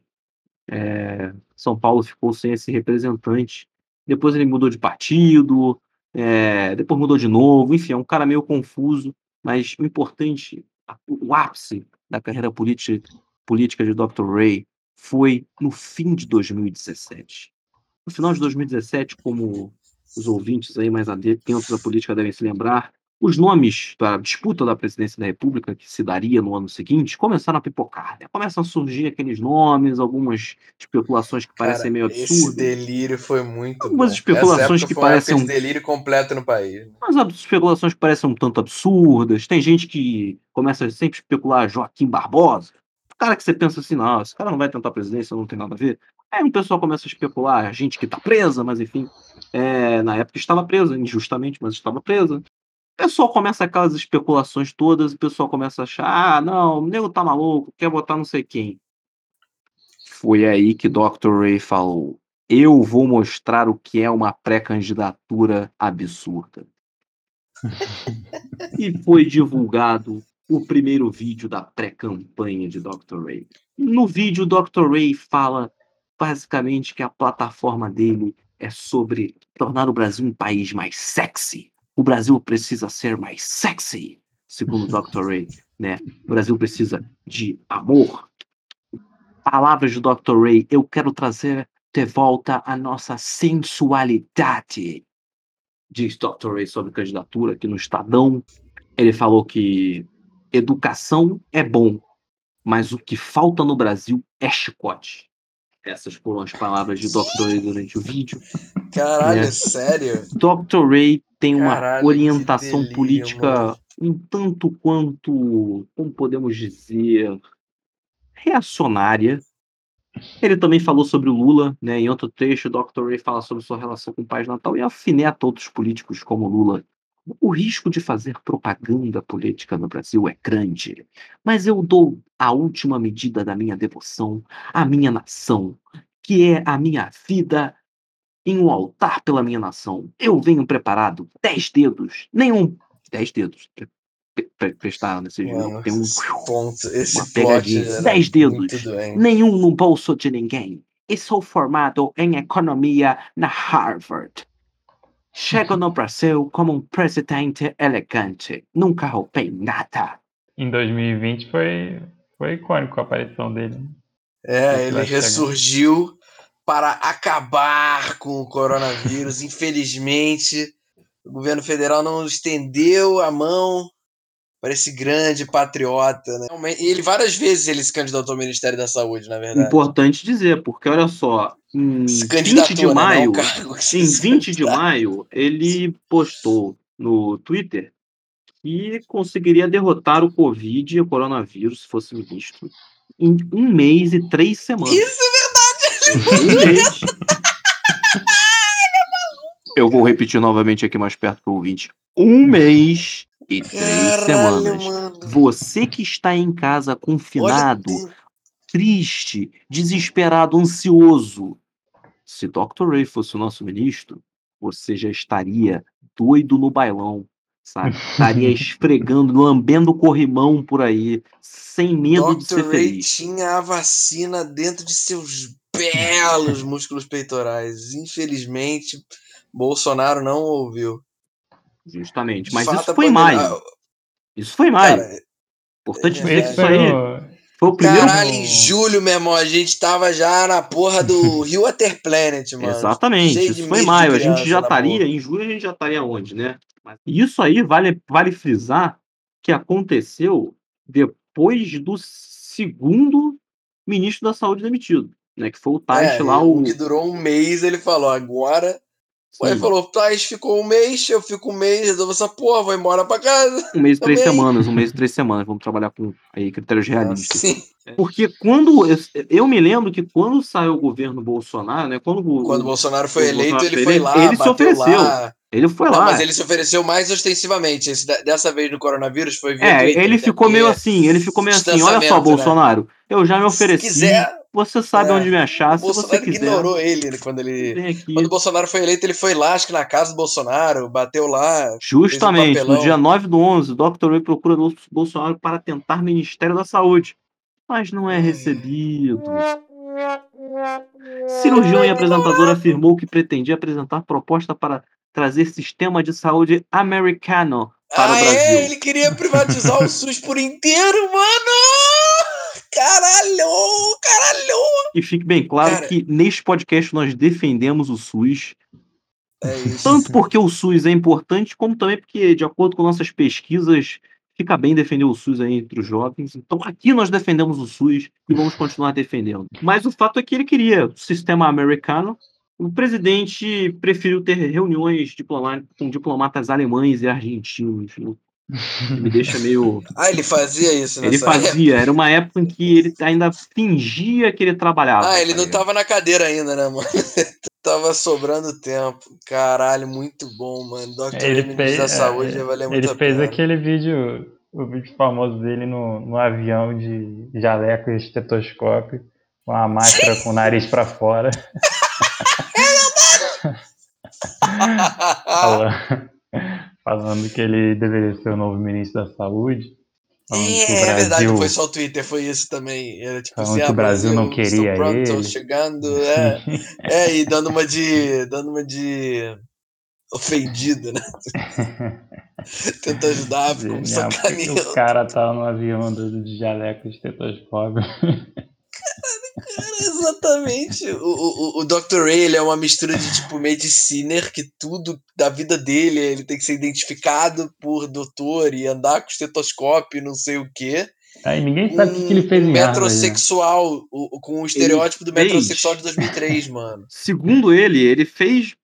É, São Paulo ficou sem esse representante. Depois ele mudou de partido, é, depois mudou de novo, enfim, é um cara meio confuso, mas o importante, o ápice da carreira política, política de Dr. Ray foi no fim de 2017. No final de 2017, como os ouvintes aí mais atentos da política devem se lembrar, os nomes para a disputa da presidência da República, que se daria no ano seguinte, começaram a pipocar. Né? Começam a surgir aqueles nomes, algumas especulações que parecem Cara, meio Esse absurdas. delírio foi muito Algumas bom. especulações que parecem um- delírio completo no país. Mas as especulações que parecem um tanto absurdas. Tem gente que começa sempre a especular Joaquim Barbosa. O cara que você pensa assim, não, esse cara não vai tentar a presidência, não tem nada a ver. Aí um pessoal começa a especular gente que está presa, mas enfim, é, na época estava presa, injustamente, mas estava presa. O pessoal começa aquelas especulações todas, o pessoal começa a achar, ah, não, o nego tá maluco, quer botar não sei quem. Foi aí que Dr. Ray falou: eu vou mostrar o que é uma pré-candidatura absurda. e foi divulgado o primeiro vídeo da pré-campanha de Dr. Ray. No vídeo, Dr. Ray fala basicamente que a plataforma dele é sobre tornar o Brasil um país mais sexy. O Brasil precisa ser mais sexy, segundo Dr. Ray, né? O Brasil precisa de amor. Palavras de Dr. Ray, eu quero trazer de volta a nossa sensualidade. Diz Dr. Ray sobre candidatura aqui no Estadão. Ele falou que educação é bom, mas o que falta no Brasil é chicote. Essas foram as palavras de Dr. Ray durante o vídeo. Caralho, É. sério? Dr. Ray tem uma Caralho, orientação delírio, política mano. um tanto quanto, como podemos dizer, reacionária. Ele também falou sobre o Lula, né? Em outro trecho, o Dr. Ray fala sobre sua relação com o Pai Natal e alfineta outros políticos como Lula. O risco de fazer propaganda política no Brasil é grande, mas eu dou a última medida da minha devoção à minha nação, que é a minha vida em um altar pela minha nação. Eu venho preparado, dez dedos, nenhum. Dez dedos. Pre- pre- Prestaram nesse jogo. Tem um. esse ponto, esse uma pegadinha. Dez dedos. Nenhum no bolso de ninguém. E sou formado em economia na Harvard. Chego no Brasil como um presidente elegante. Nunca roubei nada. Em 2020 foi, foi icônico a aparição dele. É, ele chegar. ressurgiu para acabar com o coronavírus. Infelizmente, o governo federal não estendeu a mão para esse grande patriota. Né? E ele várias vezes ele se candidatou ao Ministério da Saúde, na verdade. Importante dizer, porque olha só, em Se 20 candidatou, de né? maio, Não o cargo que Em se 20 de maio, ele postou no Twitter que conseguiria derrotar o Covid e o coronavírus, se fosse ministro, em um mês e três semanas. Isso Um mês. Eu vou repetir novamente aqui mais perto para o ouvinte. Um mês e três Caralho, semanas. mano. Você que está em casa confinado, triste, desesperado, ansioso. Se Dr. Ray fosse o nosso ministro, você já estaria doido no bailão, sabe? Estaria esfregando, lambendo o corrimão por aí, sem medo de ser Dr. Ray feliz. tinha a vacina dentro de seus belos músculos peitorais. Infelizmente, Bolsonaro não ouviu. Justamente. Mas isso a foi maio. Isso foi em maio. Cara, Importante é dizer que isso foi aí foi o primeiro. Caralho, em julho, meu irmão, a gente tava já na porra do Rio Water Planet, mano. Exatamente, Cheio isso foi em maio. A gente já estaria, em julho a gente já estaria onde, né? Mas isso aí vale, vale frisar que aconteceu depois do segundo ministro da saúde demitido, né? Que foi o Tais É, lá, o. que durou um mês, ele falou, agora. Ele falou, Tais ficou um mês, eu fico um mês, resolvo essa porra, vou embora pra casa. um mês e três semanas, um mês e três semanas. Vamos trabalhar com aí, critérios realistas. Sim. Porque quando. Eu, eu me lembro que quando saiu o governo Bolsonaro, né? Quando, o- Quando o Bolsonaro foi o eleito, Bolsonaro ele foi eleito, lá, ele se ofereceu. lá. ele foi Não, lá. mas ele se ofereceu mais ostensivamente. Esse dessa vez no coronavírus foi via É, Twitter, ele ficou meio assim, ele ficou meio assim, olha só, né? Bolsonaro, eu já me Se ofereci, quiser, você sabe é, onde me achar, se você Bolsonaro quiser, ignorou ele quando ele. Quando o Bolsonaro foi eleito, ele foi lá, acho que na casa do Bolsonaro, bateu lá. Justamente, no papelão. dia 9 do 11, o Dr. Ray procura o Bolsonaro para tentar Ministério da Saúde, mas não é recebido. Cirurgião e apresentador afirmou que pretendia apresentar proposta para trazer sistema de saúde americano para ah, o Brasil. é? Ele queria privatizar o SUS por inteiro, mano! Caralho! Caralho! E fique bem claro Cara. que neste podcast nós defendemos o SUS, É isso. tanto porque o SUS é importante, como também porque, de acordo com nossas pesquisas, fica bem defender o SUS aí entre os jovens. Então aqui nós defendemos o SUS e vamos continuar defendendo. Mas o fato é que ele queria o sistema americano. O presidente preferiu ter reuniões diploma- com diplomatas alemães e argentinos, o que me deixa meio Ah, ele fazia isso Ele nessa época? fazia, era uma época em que ele ainda fingia que ele trabalhava. Ah, ele não ligado? tava na cadeira ainda, né, mano? tava sobrando tempo. Caralho, muito bom, mano. Dr. Ele fez, da é, Saúde ia valer muito ele a fez pena. aquele vídeo, o vídeo famoso dele no, no avião de jaleco e estetoscópio, com a máscara com o nariz pra fora, falando, falando que ele deveria ser o novo ministro da Saúde. É, é verdade, não foi só o Twitter, foi isso também. Era tipo Falando assim, que ah, o Brasil não queria pronto, ele. chegando, é, é, e dando uma de. dando uma de. ofendido, né? Tenta ajudar, porque sacaneou. o cara tava no avião andando de jaleco estetoscópio. Exatamente. O, o, o Dr. Ray ele é uma mistura de tipo mediciner, que tudo da vida dele ele tem que ser identificado por doutor e andar com estetoscópio e não sei o quê. Aí ninguém sabe o que, que ele fez em né? metrosexual, o, com o estereótipo do fez- metrosexual de 2003, mano. Segundo ele, ele fez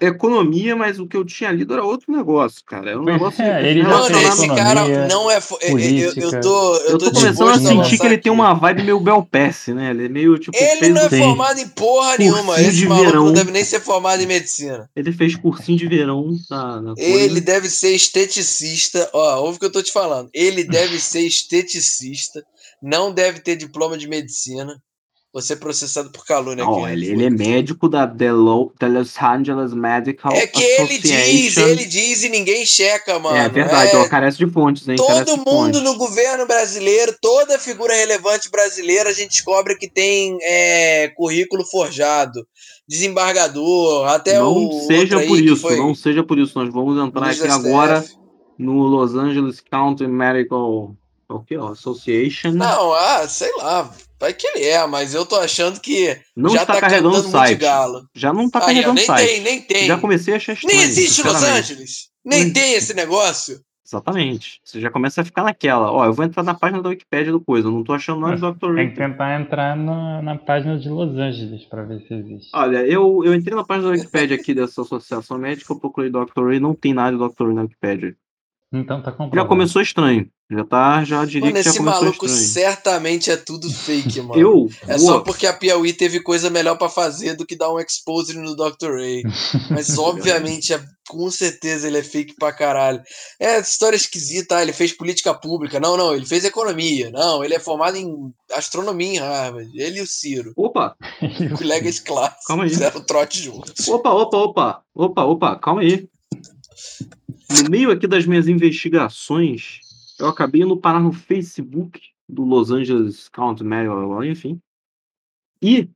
economia, mas o que eu tinha lido era outro negócio, cara. É um negócio é, ele Mano, fez esse economia, cara não é. fo- eu- eu, eu, política. tô. Eu, Eu tô começando a sentir que ele tem aqui. uma vibe meio Belpass, né? Ele é meio tipo. Ele não é formado em porra nenhuma. Cursinho Esse de maluco verão. não deve nem ser formado em medicina. Ele fez cursinho de verão na, na Ele coisa. deve ser esteticista. Ó, ouve o que eu tô te falando. Ele deve ser esteticista, não deve ter diploma de medicina. Você processado por calúnia Não, aqui. ele, né? ele é médico da, The Lo- da Los Angeles Medical É que ele diz, Association. ele diz e ninguém checa, mano. É verdade, É, ó, carece de fontes, hein? Todo mundo no governo brasileiro, toda figura relevante brasileira, a gente descobre que tem é, currículo forjado, desembargador, até não o seja por isso, foi não seja por isso. Nós vamos entrar aqui agora no Los Angeles County Medical o Association. Não, ah, sei lá, vai que ele é, mas eu tô achando que Não já está tá carregando o site. galo. Já não ó, carregando o nem site. tem, nem tem. Já comecei a achar estranho. nem existe Los. Angeles. Nem Não tem esse negócio. Exatamente. Você já começa a ficar naquela. Ó, eu vou entrar na página da Wikipédia do coisa. Eu não tô achando nada do Dr. Tem que tentar entrar na, na página de Los Angeles pra ver se existe. Olha, eu, eu entrei na página da Wikipédia aqui dessa associação médica, eu procurei Dr. Ray, não tem nada de Dr. Ray na Wikipédia. Então tá Já comprovado. começou estranho. Já tá, já diria Mano, que já esse começou maluco estranho. certamente é tudo fake, mano. Eu É vou- só porque a Piauí teve coisa melhor pra fazer do que dar um expose no Dr. Ray. Mas obviamente, é- com certeza ele é fake pra caralho. É história esquisita, ah, ele fez política pública. Não, não, ele fez economia. Não, ele é formado em astronomia em Harvard. Ele e o Ciro. Opa, Colegas clássicos. Calma aí. Fizeram trote juntos. opa, opa, opa, opa, opa, calma aí. No meio aqui das minhas investigações, eu acabei indo parar no Facebook do Los Angeles County Medical, enfim. E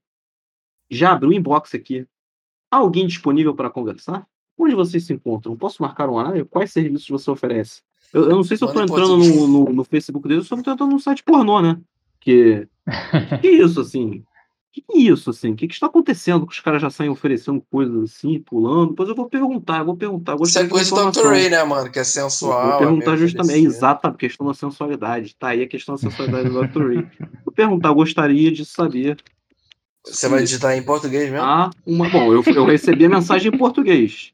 já abri o inbox aqui. Alguém disponível para conversar? Onde vocês se encontram? Posso marcar um horário? Quais serviços você oferece? Eu, eu não sei se eu tô em entrando no, no, no Facebook deles, eu só tô entrando num site pornô, né? Que. Que isso, assim? Que, que é isso, assim? O que, que está acontecendo? Que os caras já saem oferecendo coisas assim, pulando. Depois eu vou perguntar, eu vou perguntar. Isso é coisa do Dr. Ray, né, mano? Que é sensual. Vou perguntar é justamente, é exata a questão da sensualidade. Tá aí a questão da sensualidade do Dr. Ray. Vou perguntar, gostaria de saber. Você vai digitar em português mesmo? Ah, uma. Bom, eu, eu recebi a mensagem em português.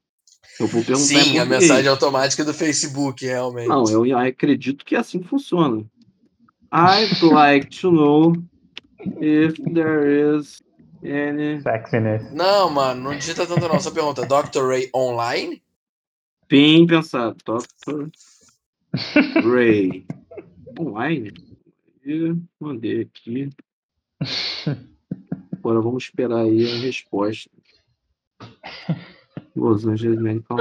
Eu vou perguntar. Sim, a mensagem automática do Facebook, realmente. Não, eu acredito que é assim que funciona. I'd like to know if there is any. Sexiness. Não, mano, não digita tanto não. Só pergunta: Dr. Ray online? Bem pensado, Dr. Ray. online? Eu mandei aqui. Agora vamos esperar aí a resposta. Los Angeles Medical.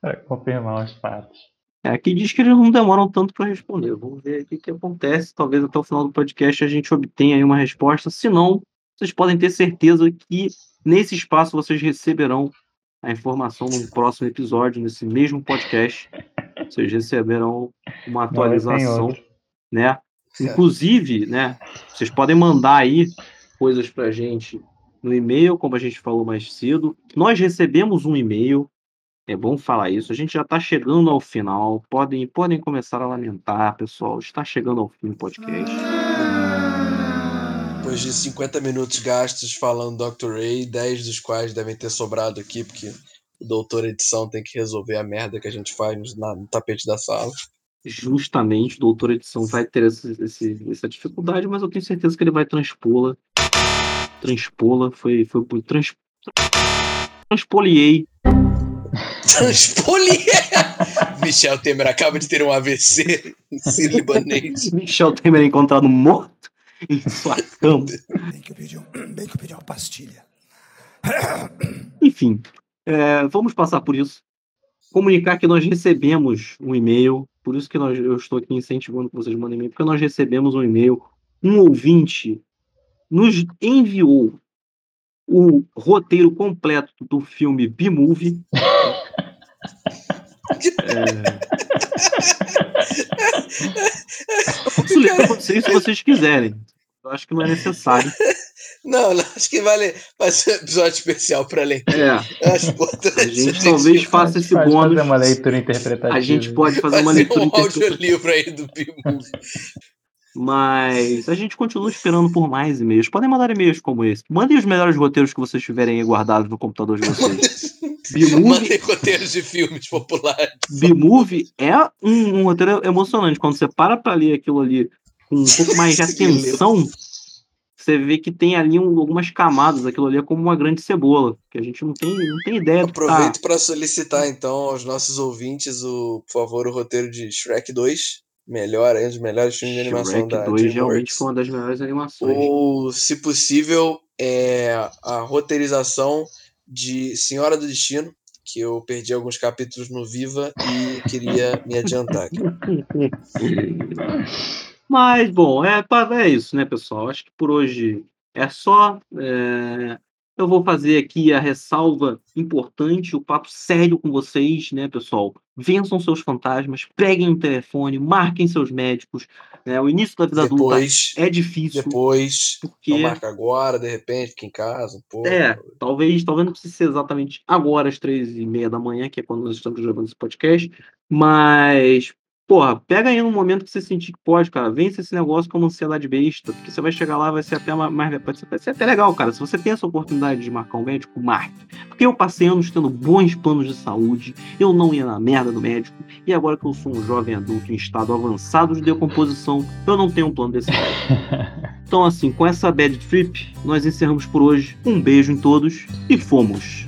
Para confirmar os fatos. É, aqui diz que eles não demoram tanto para responder. Vamos ver o que, acontece. Talvez até o final do podcast a gente obtenha aí uma resposta. Se não, vocês podem ter certeza que nesse espaço vocês receberão a informação no próximo episódio, nesse mesmo podcast. Vocês receberão uma atualização, né? Inclusive, né? Vocês podem mandar aí coisas para gente no e-mail, como a gente falou mais cedo. Nós recebemos um e-mail, é bom falar isso. A gente já está chegando ao final. Podem, podem começar a lamentar, pessoal. Está chegando ao fim do podcast. Depois de 50 minutos gastos falando Dr. Ray, 10 dos quais devem ter sobrado aqui, porque o doutor edição tem que resolver a merda que a gente faz no, no tapete da sala. Justamente, o doutor edição vai ter esse, esse, essa dificuldade, mas eu tenho certeza que ele vai transpô-la Transpola foi. foi trans, transpoliei. Transpoliei! Michel Temer acaba de ter um AVC em libanês. Michel Temer é encontrado morto em sua cama. Bem que eu pedi, um, bem que eu pedi uma pastilha. Enfim, é, vamos passar por isso. Comunicar que nós recebemos um e-mail, por isso que nós, eu estou aqui incentivando que vocês mandem e-mail, porque nós recebemos um e-mail. Um ouvinte nos enviou o roteiro completo do filme B-Movie. É... Eu posso ler para vocês se vocês quiserem. Eu acho que não é necessário. Não, não acho que vale fazer um episódio especial para ler. É. Acho importante. A gente talvez faça esse Pode bônus. fazer uma leitura interpretativa. A gente pode fazer uma Fazer leitura um interpretativa. audiolivro aí do B-Movie. Mas a gente continua esperando por mais e-mails. Podem mandar e-mails como esse. Mandem os melhores roteiros que vocês tiverem guardados no computador de vocês. B-Movie Mandem roteiros de filmes populares. B-Movie é um, um roteiro emocionante. Quando você para pra ler aquilo ali com um pouco mais de atenção, você vê que tem ali um- algumas camadas. Aquilo ali é como uma grande cebola, que a gente não tem, não tem ideia tá. Aproveito para solicitar então aos nossos ouvintes o, por favor, o roteiro de Shrek 2. Melhor, é um dos melhores filmes de animação Shrek da 2 realmente foi uma das melhores animações. Ou, se possível, é a roteirização de Senhora do Destino, que eu perdi alguns capítulos no Viva e queria me adiantar. Mas, bom, é, é isso, né, pessoal? Acho que por hoje é só. É, Eu vou fazer aqui a ressalva importante, o papo sério com vocês, né, pessoal? Vençam seus fantasmas, peguem o telefone, marquem seus médicos. né? O início da vida adulta Depois, é difícil, depois, porque não marca agora, de repente, fica em casa um pouco. É, talvez, talvez não precise ser exatamente agora, às três e meia da manhã, que é quando nós estamos gravando esse podcast, mas, porra, pega aí no momento que você sentir que pode, cara, vence esse negócio como ansiedade besta, porque você vai chegar lá, vai ser até ma- mais, vai ser, vai ser até legal, cara, se você tem essa oportunidade de marcar um médico, marque, porque eu passei anos tendo bons planos de saúde, eu não ia na merda do médico, e agora que eu sou um jovem adulto em estado avançado de decomposição, eu não tenho um plano desse Então, assim, com essa bad trip, nós encerramos por hoje. Um beijo em todos e fomos!